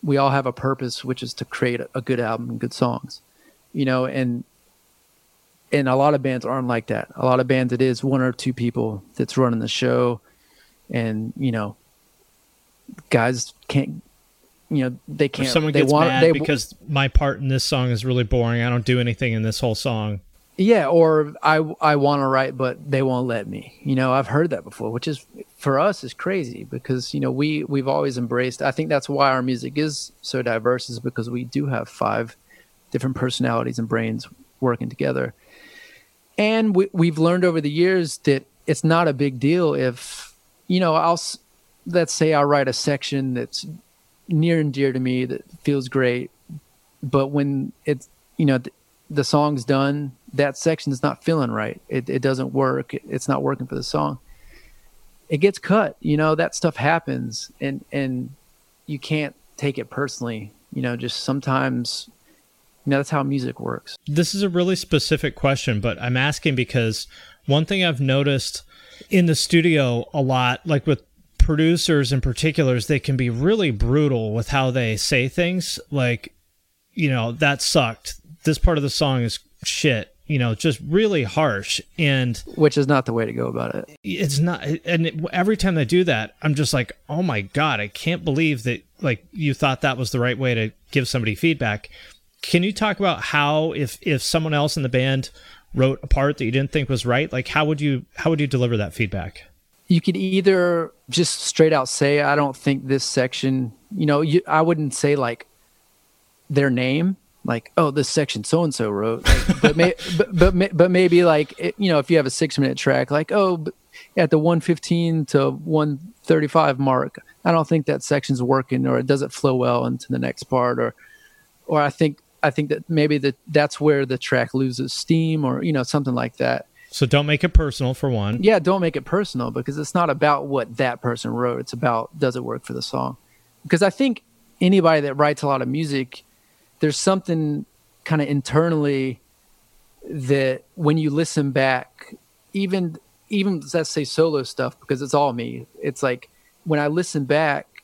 we all have a purpose, which is to create a, a good album and good songs. You know, and and a lot of bands aren't like that. A lot of bands, it is one or two people that's running the show, and you know, guys can't. You know, they can't. someone they gets want, mad they, because my part in this song is really boring, I don't do anything in this whole song. Yeah, or I I want to write, but they won't let me. You know, I've heard that before, which is for us is crazy because you know we we've always embraced. I think that's why our music is so diverse, is because we do have five different personalities and brains working together, and we, we've learned over the years that it's not a big deal if you know I'll let's say I write a section that's near and dear to me that feels great, but when it's you know th- the song's done that section is not feeling right it, it doesn't work It- it's not working for the song it gets cut you know that stuff happens and and you can't take it personally you know just sometimes you know that's how music works This is a really specific question, but I'm asking because one thing I've noticed in the studio a lot, like with producers in particulars, they can be really brutal with how they say things. Like, you know, that sucked. This part of the song is shit. You know, just really harsh. And which is not the way to go about it. it's not and it, every time they do that i'm just like oh my god i can't believe that like you thought that was the right way to give somebody feedback. Can you talk about how if if someone else in the band wrote a part that you didn't think was right like how would you how would you deliver that feedback? You could either just straight out say i don't think this section you know you, i wouldn't say like their name like oh this section so and so wrote like, but, may, but but but maybe like it, you know if you have a 6 minute track like oh at the 115 to 135 mark i don't think that section's working or it doesn't flow well into the next part or or i think i think that maybe that that's where the track loses steam or you know something like that so don't make it personal for one yeah, don't make it personal because it's not about what that person wrote. It's about does it work for the song? Because I think anybody that writes a lot of music, there's something kind of internally that when you listen back, even even let's say solo stuff, because it's all me. It's like when I listen back,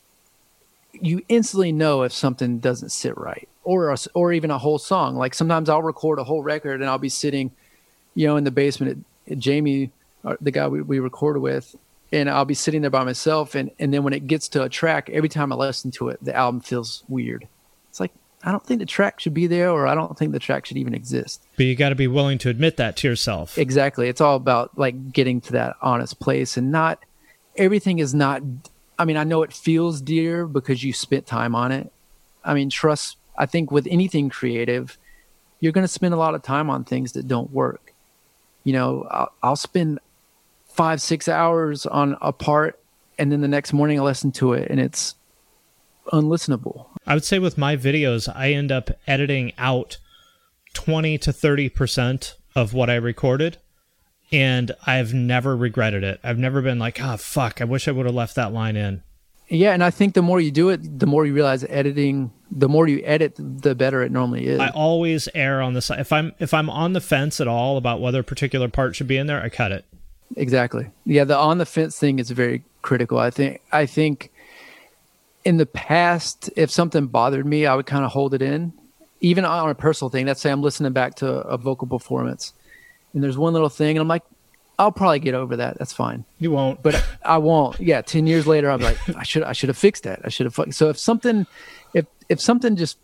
you instantly know if something doesn't sit right, or a, or even a whole song. Like sometimes I'll record a whole record and I'll be sitting you know, in the basement at, at Jamie, uh, the guy we, we recorded with, and I'll be sitting there by myself. And, and then when it gets to a track, every time I listen to it, the album feels weird. It's like, I don't think the track should be there, or I don't think the track should even exist. but you got to be willing to admit that to yourself Exactly. It's all about like getting to that honest place and not everything is not, I mean, I know it feels dear because you spent time on it. I mean, trust, I think with anything creative, you're going to spend a lot of time on things that don't work. You know, I'll, I'll spend five, six hours on a part, and then the next morning I listen to it and it's unlistenable. I would say with my videos, I end up editing out 20 to 30% of what I recorded. And I've never regretted it. I've never been like, ah, fuck, I wish I would have left that line in. Yeah, and I think the more you do it, the more you realize editing. The more you edit, the better it normally is. I always err on the side. If I'm if I'm on the fence at all about whether a particular part should be in there, I cut it. Exactly. Yeah, the on the fence thing is very critical. I think I think in the past, if something bothered me, I would kind of hold it in, even on a personal thing. Let's say I'm listening back to a vocal performance, and there's one little thing, and I'm like, I'll probably get over that. That's fine. You won't. But I won't. Yeah, ten years later, I'm like, I should I should have fixed that. I should have. So if something, if if something just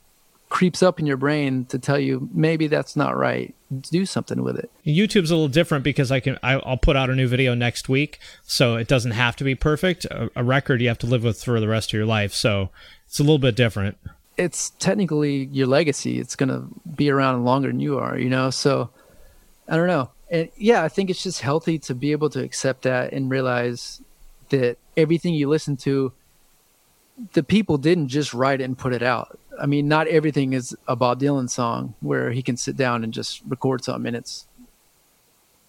creeps up in your brain to tell you maybe that's not right. Do something with it. Youtube's a little different because i can I, will put out a new video next week so it doesn't have to be perfect. A, a, record you have to live with for the rest of your life so it's a little bit different. It's technically your legacy. It's going to be around longer than you are you know? So i don't know. And yeah i think it's just healthy to be able to accept that and realize that everything you listen to the people didn't just write it and put it out I mean, not everything is a Bob Dylan song where he can sit down and just record something and it's,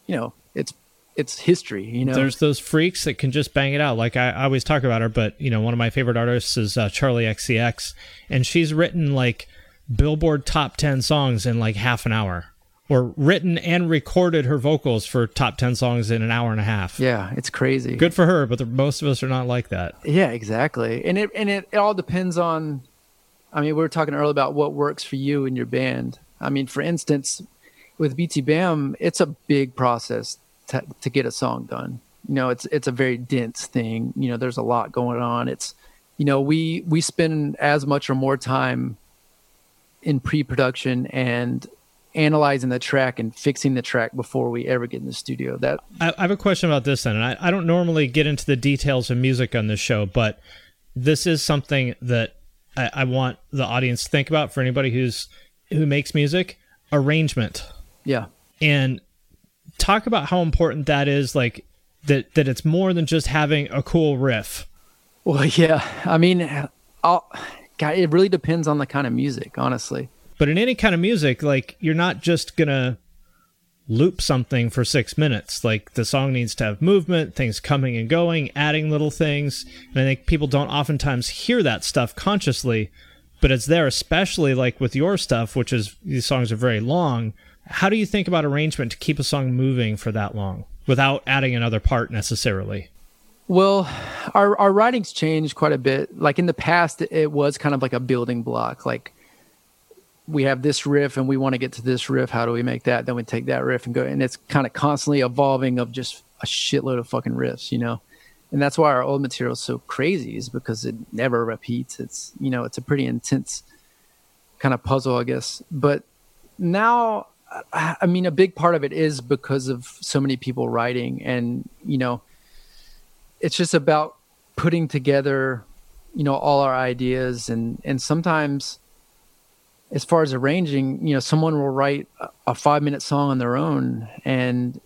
you know, it's it's history. You know, there's those freaks that can just bang it out. Like I, I always talk about her, but you know, one of my favorite artists is uh, Charli XCX, and she's written like Billboard top ten songs in like half an hour or written and recorded her vocals for top 10 songs in an hour and a half. Yeah, it's crazy. Good for her, but the, most of us are not like that. Yeah, exactly. And it and it, it all depends on I mean, we were talking earlier about what works for you and your band. I mean, for instance, with BTBAM, it's a big process to, to get a song done. You know, it's it's a very dense thing. You know, there's a lot going on. It's, you know, we we spend as much or more time in pre-production and analyzing the track and fixing the track before we ever get in the studio. That I, I have a question about this then, and I, I don't normally get into the details of music on this show, but this is something that I, I want the audience to think about for anybody who's who makes music arrangement. Yeah. And talk about how important that is like that that it's more than just having a cool riff. Well, yeah. I mean, I'll, God, it really depends on the kind of music, honestly. But in any kind of music, like you're not just gonna loop something for six minutes. Like the song needs to have movement, things coming and going, adding little things. And I think people don't oftentimes hear that stuff consciously, but it's there, especially like with your stuff, which is these songs are very long. How do you think about arrangement to keep a song moving for that long without adding another part necessarily? Well, our our writings changed quite a bit. Like in the past, it was kind of like a building block. Like we have this riff and we want to get to this riff. How do we make that? Then we take that riff and go. And it's kind of constantly evolving of just a shitload of fucking riffs, you know? And that's why our old material is so crazy is because it never repeats. It's, you know, it's a pretty intense kind of puzzle, I guess. But now, I mean, a big part of it is because of so many people writing and, you know, it's just about putting together, you know, all our ideas and, and sometimes, as far as arranging, you know, someone will write a five minute song on their own and,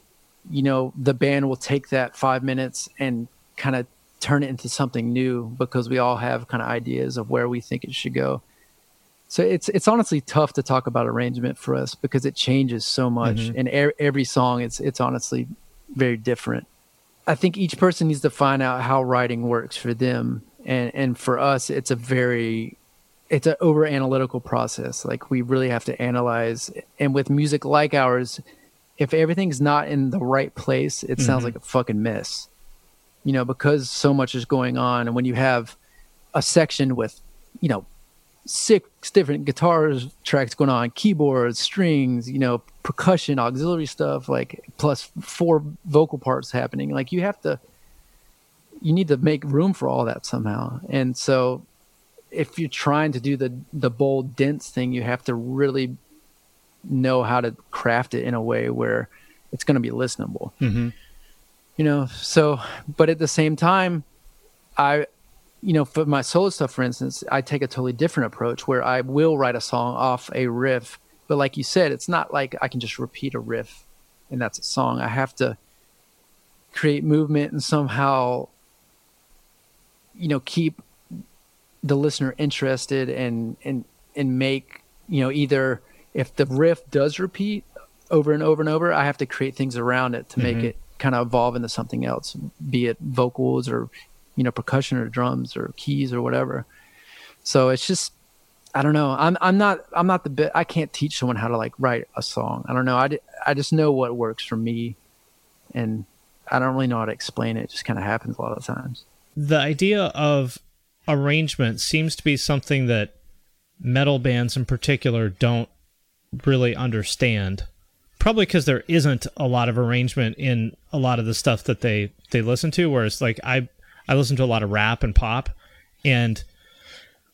you know, the band will take that five minutes and kind of turn it into something new because we all have kind of ideas of where we think it should go. So it's it's honestly tough to talk about arrangement for us because it changes so much, mm-hmm. and er- every song it's it's honestly very different. I think each person needs to find out how writing works for them, and and for us, it's a very it's an over analytical process. Like we really have to analyze. And with music like ours, if everything's not in the right place, it mm-hmm. sounds like a fucking mess. You know, because so much is going on. And when you have a section with, you know, six different guitars tracks going on, keyboards, strings, you know, percussion, auxiliary stuff, like plus four vocal parts happening, like you have to you need to make room for all that somehow. And so if you're trying to do the the bold dense thing, you have to really know how to craft it in a way where it's going to be listenable. Mm-hmm. You know, so but at the same time, I, you know, for my solo stuff, for instance, I take a totally different approach where I will write a song off a riff, but like you said, it's not like I can just repeat a riff and that's a song. I have to create movement and somehow, you know, keep the listener interested and and and make you know either if the riff does repeat over and over and over, I have to create things around it to mm-hmm. make it kind of evolve into something else, be it vocals or you know percussion or drums or keys or whatever. So it's just I don't know. I'm I'm not I'm not the bit. I can't teach someone how to like write a song. I don't know. I, I just know what works for me, and I don't really know how to explain it. It just kind of happens a lot of times. The idea of arrangement seems to be something that metal bands in particular don't really understand. Probably because there isn't a lot of arrangement in a lot of the stuff that they they listen to. Whereas like I I listen to a lot of rap and pop, and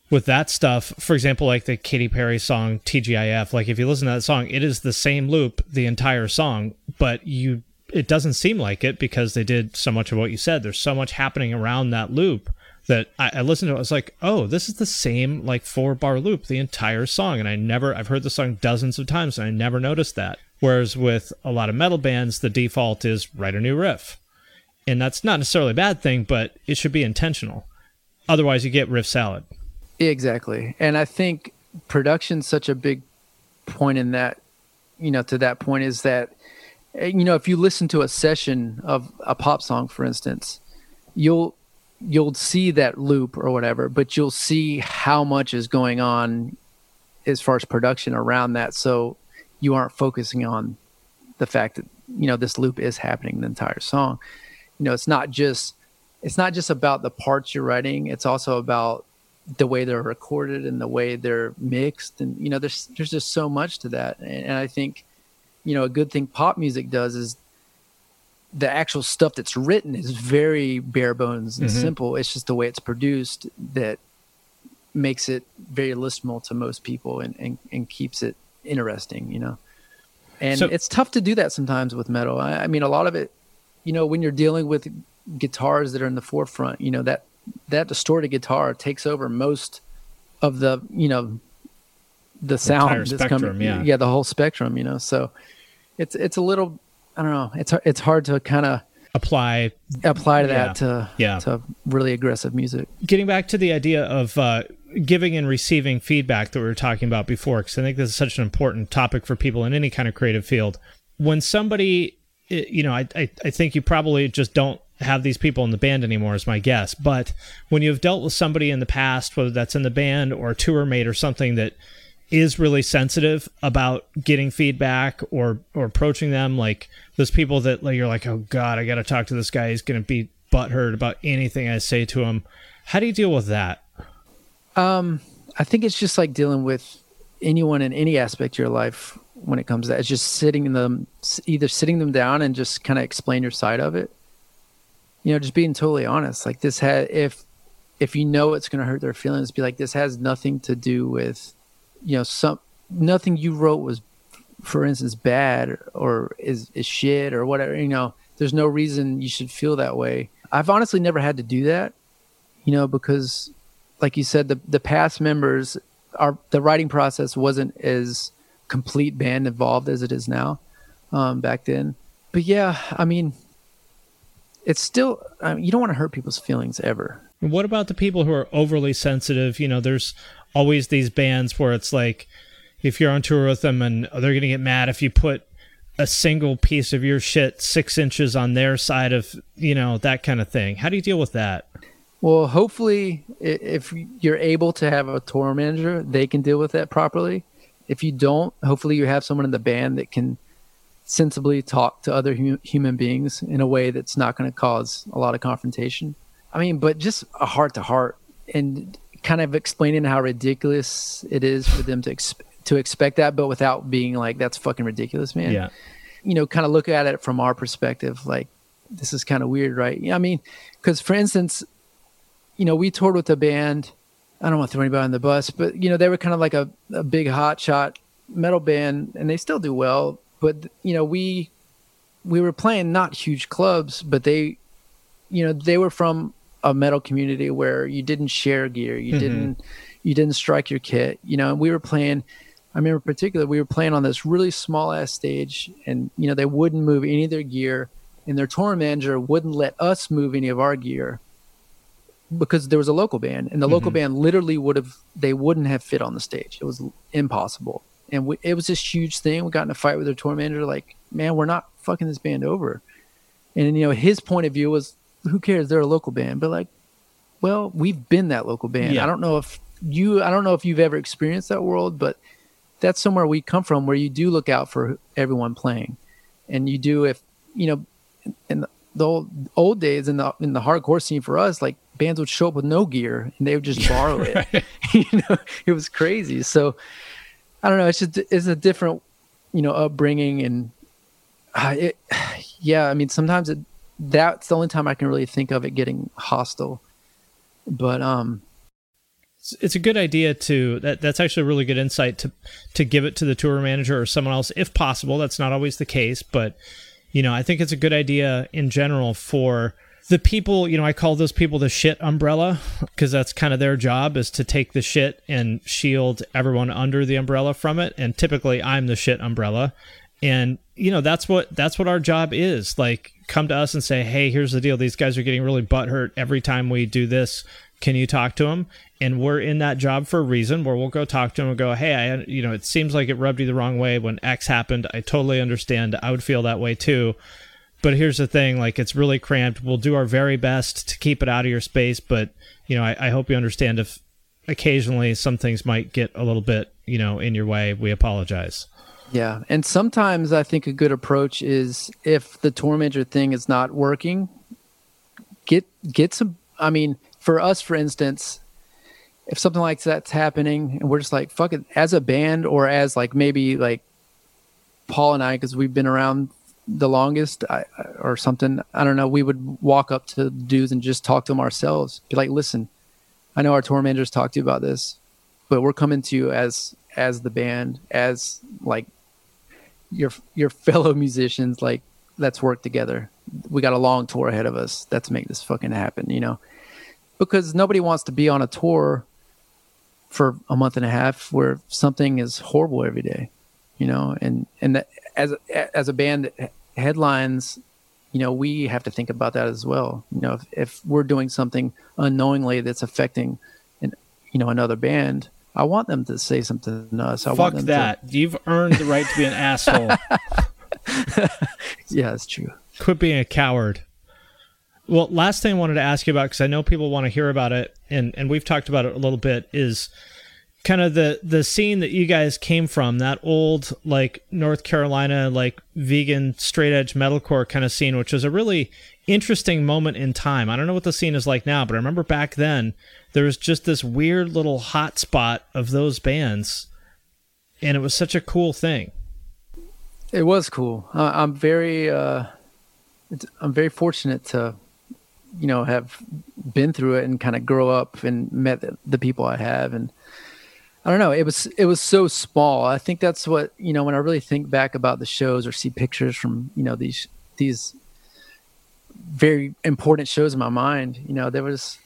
with that stuff, for example, like the Katy Perry song TGIF, like if you listen to that song, it is the same loop the entire song, but you it doesn't seem like it because they did so much of what you said. There's so much happening around that loop that I, I listened to it. I was like, oh, this is the same like four bar loop the entire song, and I never I've heard the song dozens of times and I never noticed that. Whereas with a lot of metal bands, the default is write a new riff, and that's not necessarily a bad thing, but it should be intentional. Otherwise, you get riff salad. Exactly. And I think production's such a big point in that, you know, to that point is that, eh, you know, if you listen to a session of a pop song, for instance, you'll, you'll see that loop or whatever, but you'll see how much is going on as far as production around that. So you aren't focusing on the fact that, you know, this loop is happening the entire song. You know, it's not just, it's not just about the parts you're writing. It's also about the way they're recorded and the way they're mixed and you know there's there's just so much to that and, and, i think you know a good thing pop music does is the actual stuff that's written is very bare bones and mm-hmm. simple. It's just the way it's produced that makes it very listenable to most people and and, and keeps it interesting you know? And so, it's tough to do that sometimes with metal. I, I mean a lot of it you know when you're dealing with guitars that are in the forefront you know that that distorted guitar takes over most of the you know the sound the spectrum, coming, yeah, yeah, the whole spectrum, you know. So it's it's a little, I don't know, it's it's hard to kind of apply apply to that yeah, to yeah. to really aggressive music. Getting back to the idea of uh, giving and receiving feedback that we were talking about before, because I think this is such an important topic for people in any kind of creative field. When somebody, you know, I I, I think you probably just don't have these people in the band anymore is my guess but when you've dealt with somebody in the past whether that's in the band or a tour mate or something that is really sensitive about getting feedback or or approaching them. Like those people that like you're like oh god i gotta talk to this guy. He's gonna be butthurt about anything i say to him. How do you deal with that? Um i think it's just like dealing with anyone in any aspect of your life when it comes to that. It's just sitting them either sitting them down and just kind of explain your side of it. You know, just being totally honest. Like this had if if you know it's going to hurt their feelings, be like this has nothing to do with you know some nothing you wrote was for instance bad or is is shit or whatever, you know, there's no reason you should feel that way. I've honestly never had to do that, you know, because like you said the the past members are the writing process wasn't as complete band involved as it is now um, back then. But yeah, I mean, it's still I mean, you don't want to hurt people's feelings ever. What about the people who are overly sensitive? You know, there's always these bands where it's like if you're on tour with them and they're to get mad if you put a single piece of your shit six inches on their side of you know that kind of thing. How do you deal with that? Well, hopefully, if you're able to have a tour manager, they can deal with that properly. If you don't, hopefully you have someone in the band that can sensibly talk to other hu- human beings in a way that's not going to cause a lot of confrontation. I mean, but just a heart to heart and kind of explaining how ridiculous it is for them to ex- to expect that, but without being like, "That's fucking ridiculous, man." Yeah. You know, kind of look at it from our perspective, like this is kind of weird, right? Yeah, I mean, because for instance, you know, we toured with a band. I don't want to throw anybody on the bus, but you know, they were kind of like a, a big hot shot metal band, and they still do well but you know we we were playing not huge clubs but they you know they were from a metal community where you didn't share gear you mm-hmm. didn't you didn't strike your kit you know and we were playing i remember in particular we were playing on this really small ass stage and you know they wouldn't move any of their gear and their tour manager wouldn't let us move any of our gear because there was a local band and the mm-hmm. local band literally would have they wouldn't have fit on the stage it was impossible and we, it was this huge thing. We got in a fight with their tour manager, like, man, we're not fucking this band over. And you know, his point of view was, who cares? They're a local band, but like, well, we've been that local band. Yeah. I don't know if you, I don't know if you've ever experienced that world, but that's somewhere we come from, where you do look out for everyone playing, and you do if you know, and the old, old days in the in the hardcore scene for us, like bands would show up with no gear and they would just borrow it. you know, it was crazy. So I don't know. It's just it's a different, you know, upbringing and uh, it. Yeah, I mean, sometimes it, that's the only time I can really think of it getting hostile. But um, it's a good idea to that that's actually a really good insight to to give it to the tour manager or someone else if possible. That's not always the case but you know i think it's a good idea in general for the people you know i call those people the shit umbrella because that's kind of their job is to take the shit and shield everyone under the umbrella from it. And typically i'm the shit umbrella. And you know that's what that's what our job is. Like come to us and say hey here's the deal. These guys are getting really butthurt every time we do this. Can you talk to them and we're in that job for a reason where we'll go talk to them and go hey i you know it seems like it rubbed you the wrong way when x happened. I totally understand. I would feel that way too. But here's the thing like it's really cramped. We'll do our very best to keep it out of your space but you know i, I hope you understand if occasionally some things might get a little bit you know in your way. We apologize yeah and sometimes i think a good approach is if the tour manager thing is not working get get some i mean for us, for instance, if something like that's happening and we're just like, fuck it, as a band or as like maybe like Paul and I, because we've been around the longest I, or something, I don't know, we would walk up to dudes and just talk to them ourselves. Be like, listen, I know our tour managers talked to you about this, but we're coming to you as as the band, as like your your fellow musicians, like let's work together. We got a long tour ahead of us. Let's make this fucking happen, you know because nobody wants to be on a tour for a month and a half where something is horrible every day, you know, and and that, as as a band headlines, you know, we have to think about that as well. You know, if, if we're doing something unknowingly that's affecting, an, you know, another band, I want them to say something to us. I Fuck that! To... You've earned the right to be an asshole. yeah, it's true. Quit being a coward. Well, last thing I wanted to ask you about because I know people want to hear about it, and and we've talked about it a little bit is kind of the the scene that you guys came from that old like North Carolina like vegan straight edge metalcore kind of scene which was a really interesting moment in time. I don't know what the scene is like now, but I remember back then there was just this weird little hot spot of those bands and it was such a cool thing. It was cool. Uh, I'm very uh I'm very fortunate to you know have been through it and kind of grow up and met the, the, people I have and I don't know it was it was so small I think that's what you know when I really think back about the shows or see pictures from you know these these very important shows in my mind you know there was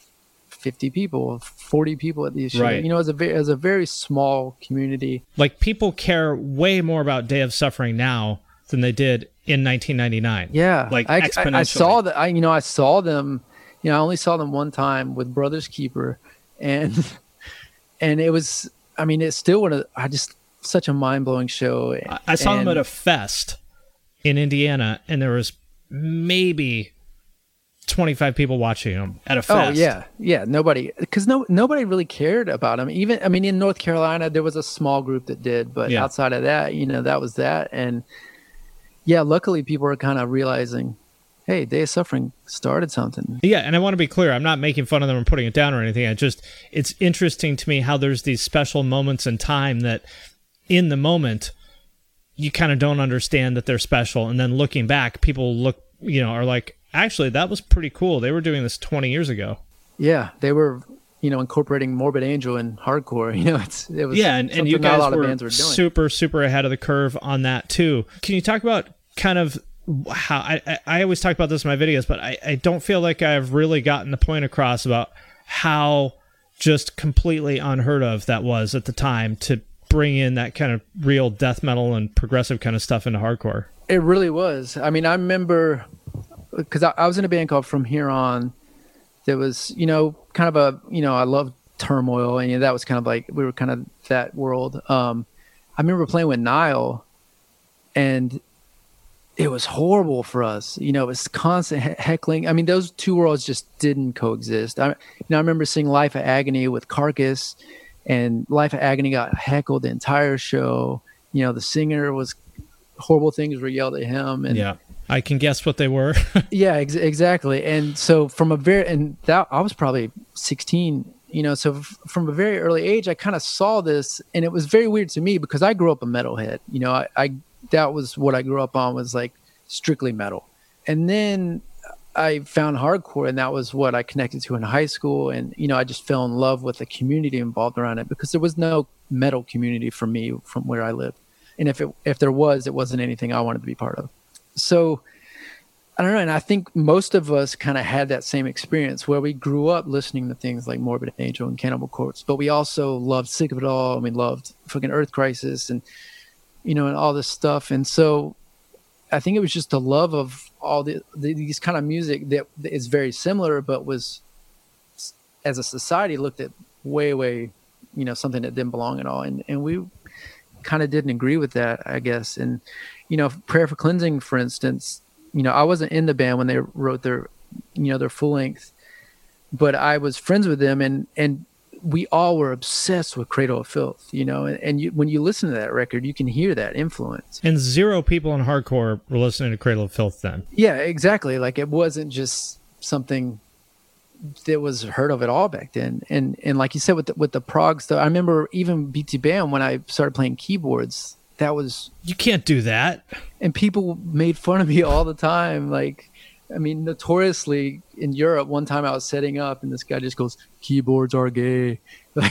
50 people 40 people at shows right. you know as a very as a very small community like people care way more about Day of Suffering now than they did in 1999. Yeah, like I, I, I saw that. I you know I saw them. You know, I only saw them one time with Brothers Keeper, and and it was. I mean, it's still one of. I just such a mind blowing show. I, I saw and, them at a fest in Indiana, and there was maybe 25 people watching him at a oh, fest. Oh yeah, yeah. Nobody, because no nobody really cared about him. Even I mean, in North Carolina, there was a small group that did, but yeah. outside of that, you know, that was that. And yeah, luckily people are kind of realizing, hey, Day of Suffering started something. Yeah, and I want to be clear, I'm not making fun of them or putting it down or anything. I just it's interesting to me how there's these special moments in time that in the moment you kind of don't understand that they're special and then looking back people look, you know, are like, actually that was pretty cool. They were doing this 20 years ago. Yeah, they were you know, incorporating Morbid Angel and hardcore. You know, it's it was yeah, and, and you guys were, were super super ahead of the curve on that too. Can you talk about kind of how I, I always talk about this in my videos, but I, I don't feel like I've really gotten the point across about how just completely unheard of that was at the time to bring in that kind of real death metal and progressive kind of stuff into hardcore. It really was. I mean, I remember because I, I, was in a band called From Here On. There was, you know, kind of a, you know, I love turmoil, and you know, that was kind of like we were kind of that world. Um, I remember playing with Nile, and it was horrible for us. You know, it was constant heckling. I mean, those two worlds just didn't coexist. I, you know, I remember seeing Life of Agony with Carcass, and Life of Agony got heckled the entire show. You know, the singer was horrible things were yelled at him, and yeah. I can guess what they were. yeah, ex- exactly. And so from a very and that I was probably 16, you know, so f- from a very early age I kind of saw this and it was very weird to me because I grew up a metalhead. You know, I, I that was what I grew up on was like strictly metal. And then I found hardcore and that was what I connected to in high school and you know, I just fell in love with the community involved around it because there was no metal community for me from where I lived. And if it if there was, it wasn't anything I wanted to be part of so I don't know, and I think most of us kind of had that same experience where we grew up listening to things like Morbid Angel and Cannibal Corpse, but we also loved Sick of It All, and we loved fucking Earth Crisis, and you know, and all this stuff. And so, I think it was just a love of all the, the these kind of music that is very similar, but was as a society looked at way, way, you know, something that didn't belong at all, and and we kind of didn't agree with that, I guess, and you know, prayer for cleansing, for instance, you know, I wasn't in the band when they wrote their, you know, their full length, but I was friends with them and, and we all were obsessed with Cradle of Filth, you know, and, and you, when you listen to that record, you can hear that influence. And zero people in hardcore were listening to Cradle of Filth then. Yeah, exactly. Like it wasn't just something that was heard of at all back then. And and like you said with the, with the prog stuff, I remember even BTBAM when I started playing keyboards, that was you can't do that. And people made fun of me all the time like i mean notoriously in europe one time i was setting up and this guy just goes keyboards are gay.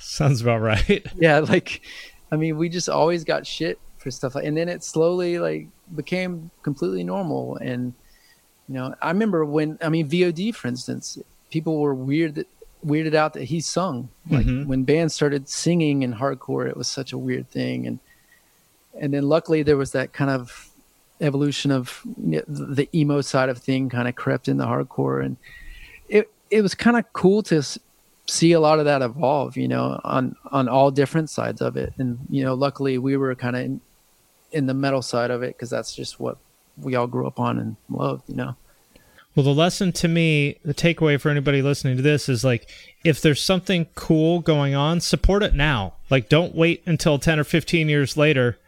Sounds about right. Yeah like i mean we just always got shit for stuff like and then it slowly like became completely normal. And you know i remember when i mean VOD for instance people were weird that weirded out that he sung. Like mm-hmm. when bands started singing in hardcore it was such a weird thing. And and then luckily there was that kind of evolution of the emo side of thing kind of crept into hardcore. And it it was kind of cool to see a lot of that evolve you know on on all different sides of it. And you know luckily we were kind of in, in the metal side of it because that's just what we all grew up on and loved you know. Well the lesson to me the takeaway for anybody listening to this is like if there's something cool going on support it now. Like don't wait until 10 or 15 years later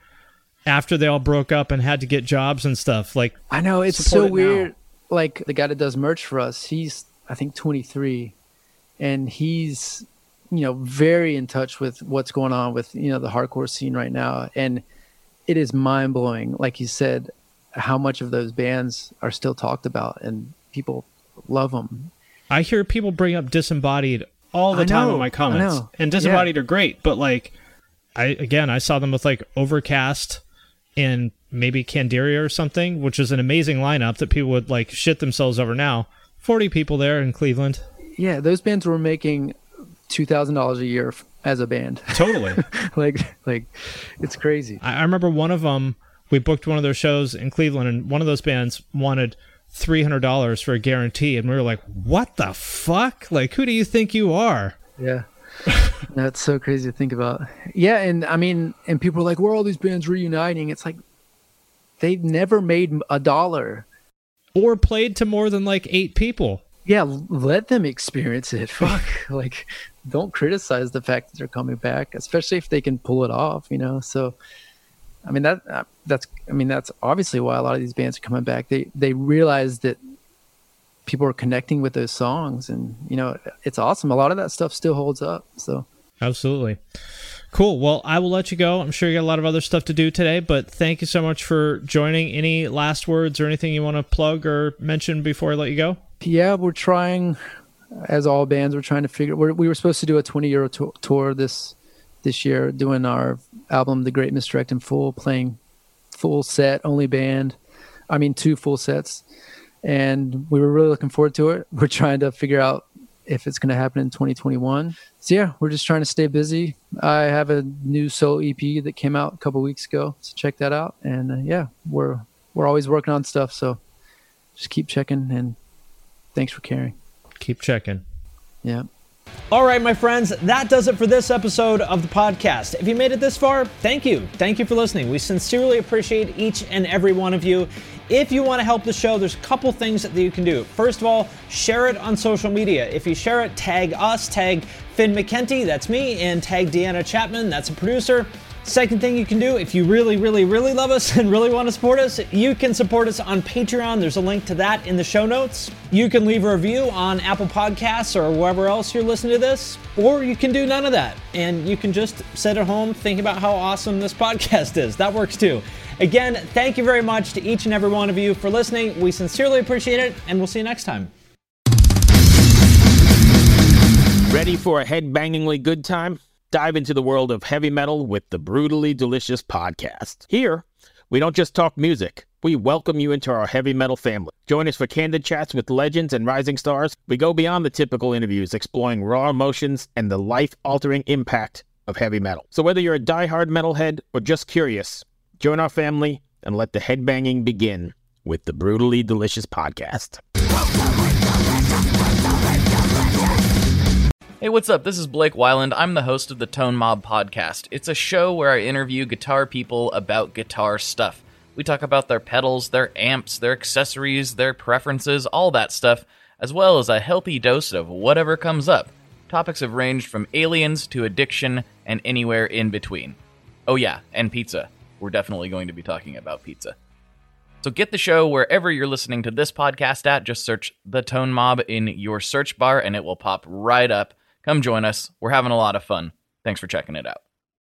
after they all broke up and had to get jobs and stuff. Like I know it's so it weird. Like the guy that does merch for us, he's I think 23, and he's you know very in touch with what's going on with you know the hardcore scene right now, and it is mind blowing. Like you said, how much of those bands are still talked about and people love them. I hear people bring up Disembodied all the time in my comments, and Disembodied yeah. are great, but like. I again, I saw them with like Overcast, and maybe Candiria or something, which is an amazing lineup that people would like shit themselves over now. 40 people there in Cleveland. Yeah, those bands were making $2,000 a year as a band. Totally. like like it's crazy. I, I remember one of them we booked one of their shows in Cleveland and one of those bands wanted $300 for a guarantee and we were like, "What the fuck? Like who do you think you are?" Yeah. That's so crazy to think about. Yeah, and I mean, and people are like, "Where are all these bands reuniting?" It's like they've never made a dollar or played to more than like eight people. Yeah, let them experience it. Fuck, like don't criticize the fact that they're coming back, especially if they can pull it off. You know, so I mean that uh, that's I mean that's obviously why a lot of these bands are coming back. They they realize that people are connecting with those songs and you know it's awesome. A lot of that stuff still holds up so. Absolutely. Cool. Well i will let you go. I'm sure you got a lot of other stuff to do today but thank you so much for joining. Any last words or anything you want to plug or mention before i let you go? Yeah we're trying as all bands we're trying to figure we're, we were supposed to do a 20 euro to- tour this this year doing our album the great misdirect in full playing full set only band i mean two full sets and we were really looking forward to it. We're trying to figure out if it's going to happen in 2021. So yeah, we're just trying to stay busy. I have a new solo EP that came out a couple weeks ago, so check that out. And uh, yeah, we're we're always working on stuff, so just keep checking. And thanks for caring. Keep checking. Yeah. All right, my friends, that does it for this episode of the podcast. If you made it this far, thank you. Thank you for listening. We sincerely appreciate each and every one of you. If you want to help the show, there's a couple things that you can do. First of all, share it on social media. If you share it, tag us, tag Finn McKenty, that's me, and tag Deanna Chapman, that's a producer. Second thing you can do, if you really, really, really love us and really want to support us, you can support us on Patreon. There's a link to that in the show notes. You can leave a review on Apple Podcasts or wherever else you're listening to this, or you can do none of that. And you can just sit at home think about how awesome this podcast is. That works too. Again, thank you very much to each and every one of you for listening. We sincerely appreciate it, and we'll see you next time. Ready for a head-bangingly good time? Dive into the world of heavy metal with the Brutally Delicious podcast. Here, we don't just talk music. We welcome you into our heavy metal family. Join us for candid chats with legends and rising stars. We go beyond the typical interviews, exploring raw emotions and the life-altering impact of heavy metal. So whether you're a die-hard metalhead or just curious, join our family and let the headbanging begin with the Brutally Delicious podcast. Hey, what's up? This is Blake Wyland. I'm the host of the Tone Mob podcast. It's a show where I interview guitar people about guitar stuff. We talk about their pedals, their amps, their accessories, their preferences, all that stuff, as well as a healthy dose of whatever comes up. Topics have ranged from aliens to addiction and anywhere in between. Oh, yeah, and pizza. We're definitely going to be talking about pizza. So get the show wherever you're listening to this podcast at. Just search The Tone Mob in your search bar and it will pop right up. Come join us. We're having a lot of fun. Thanks for checking it out.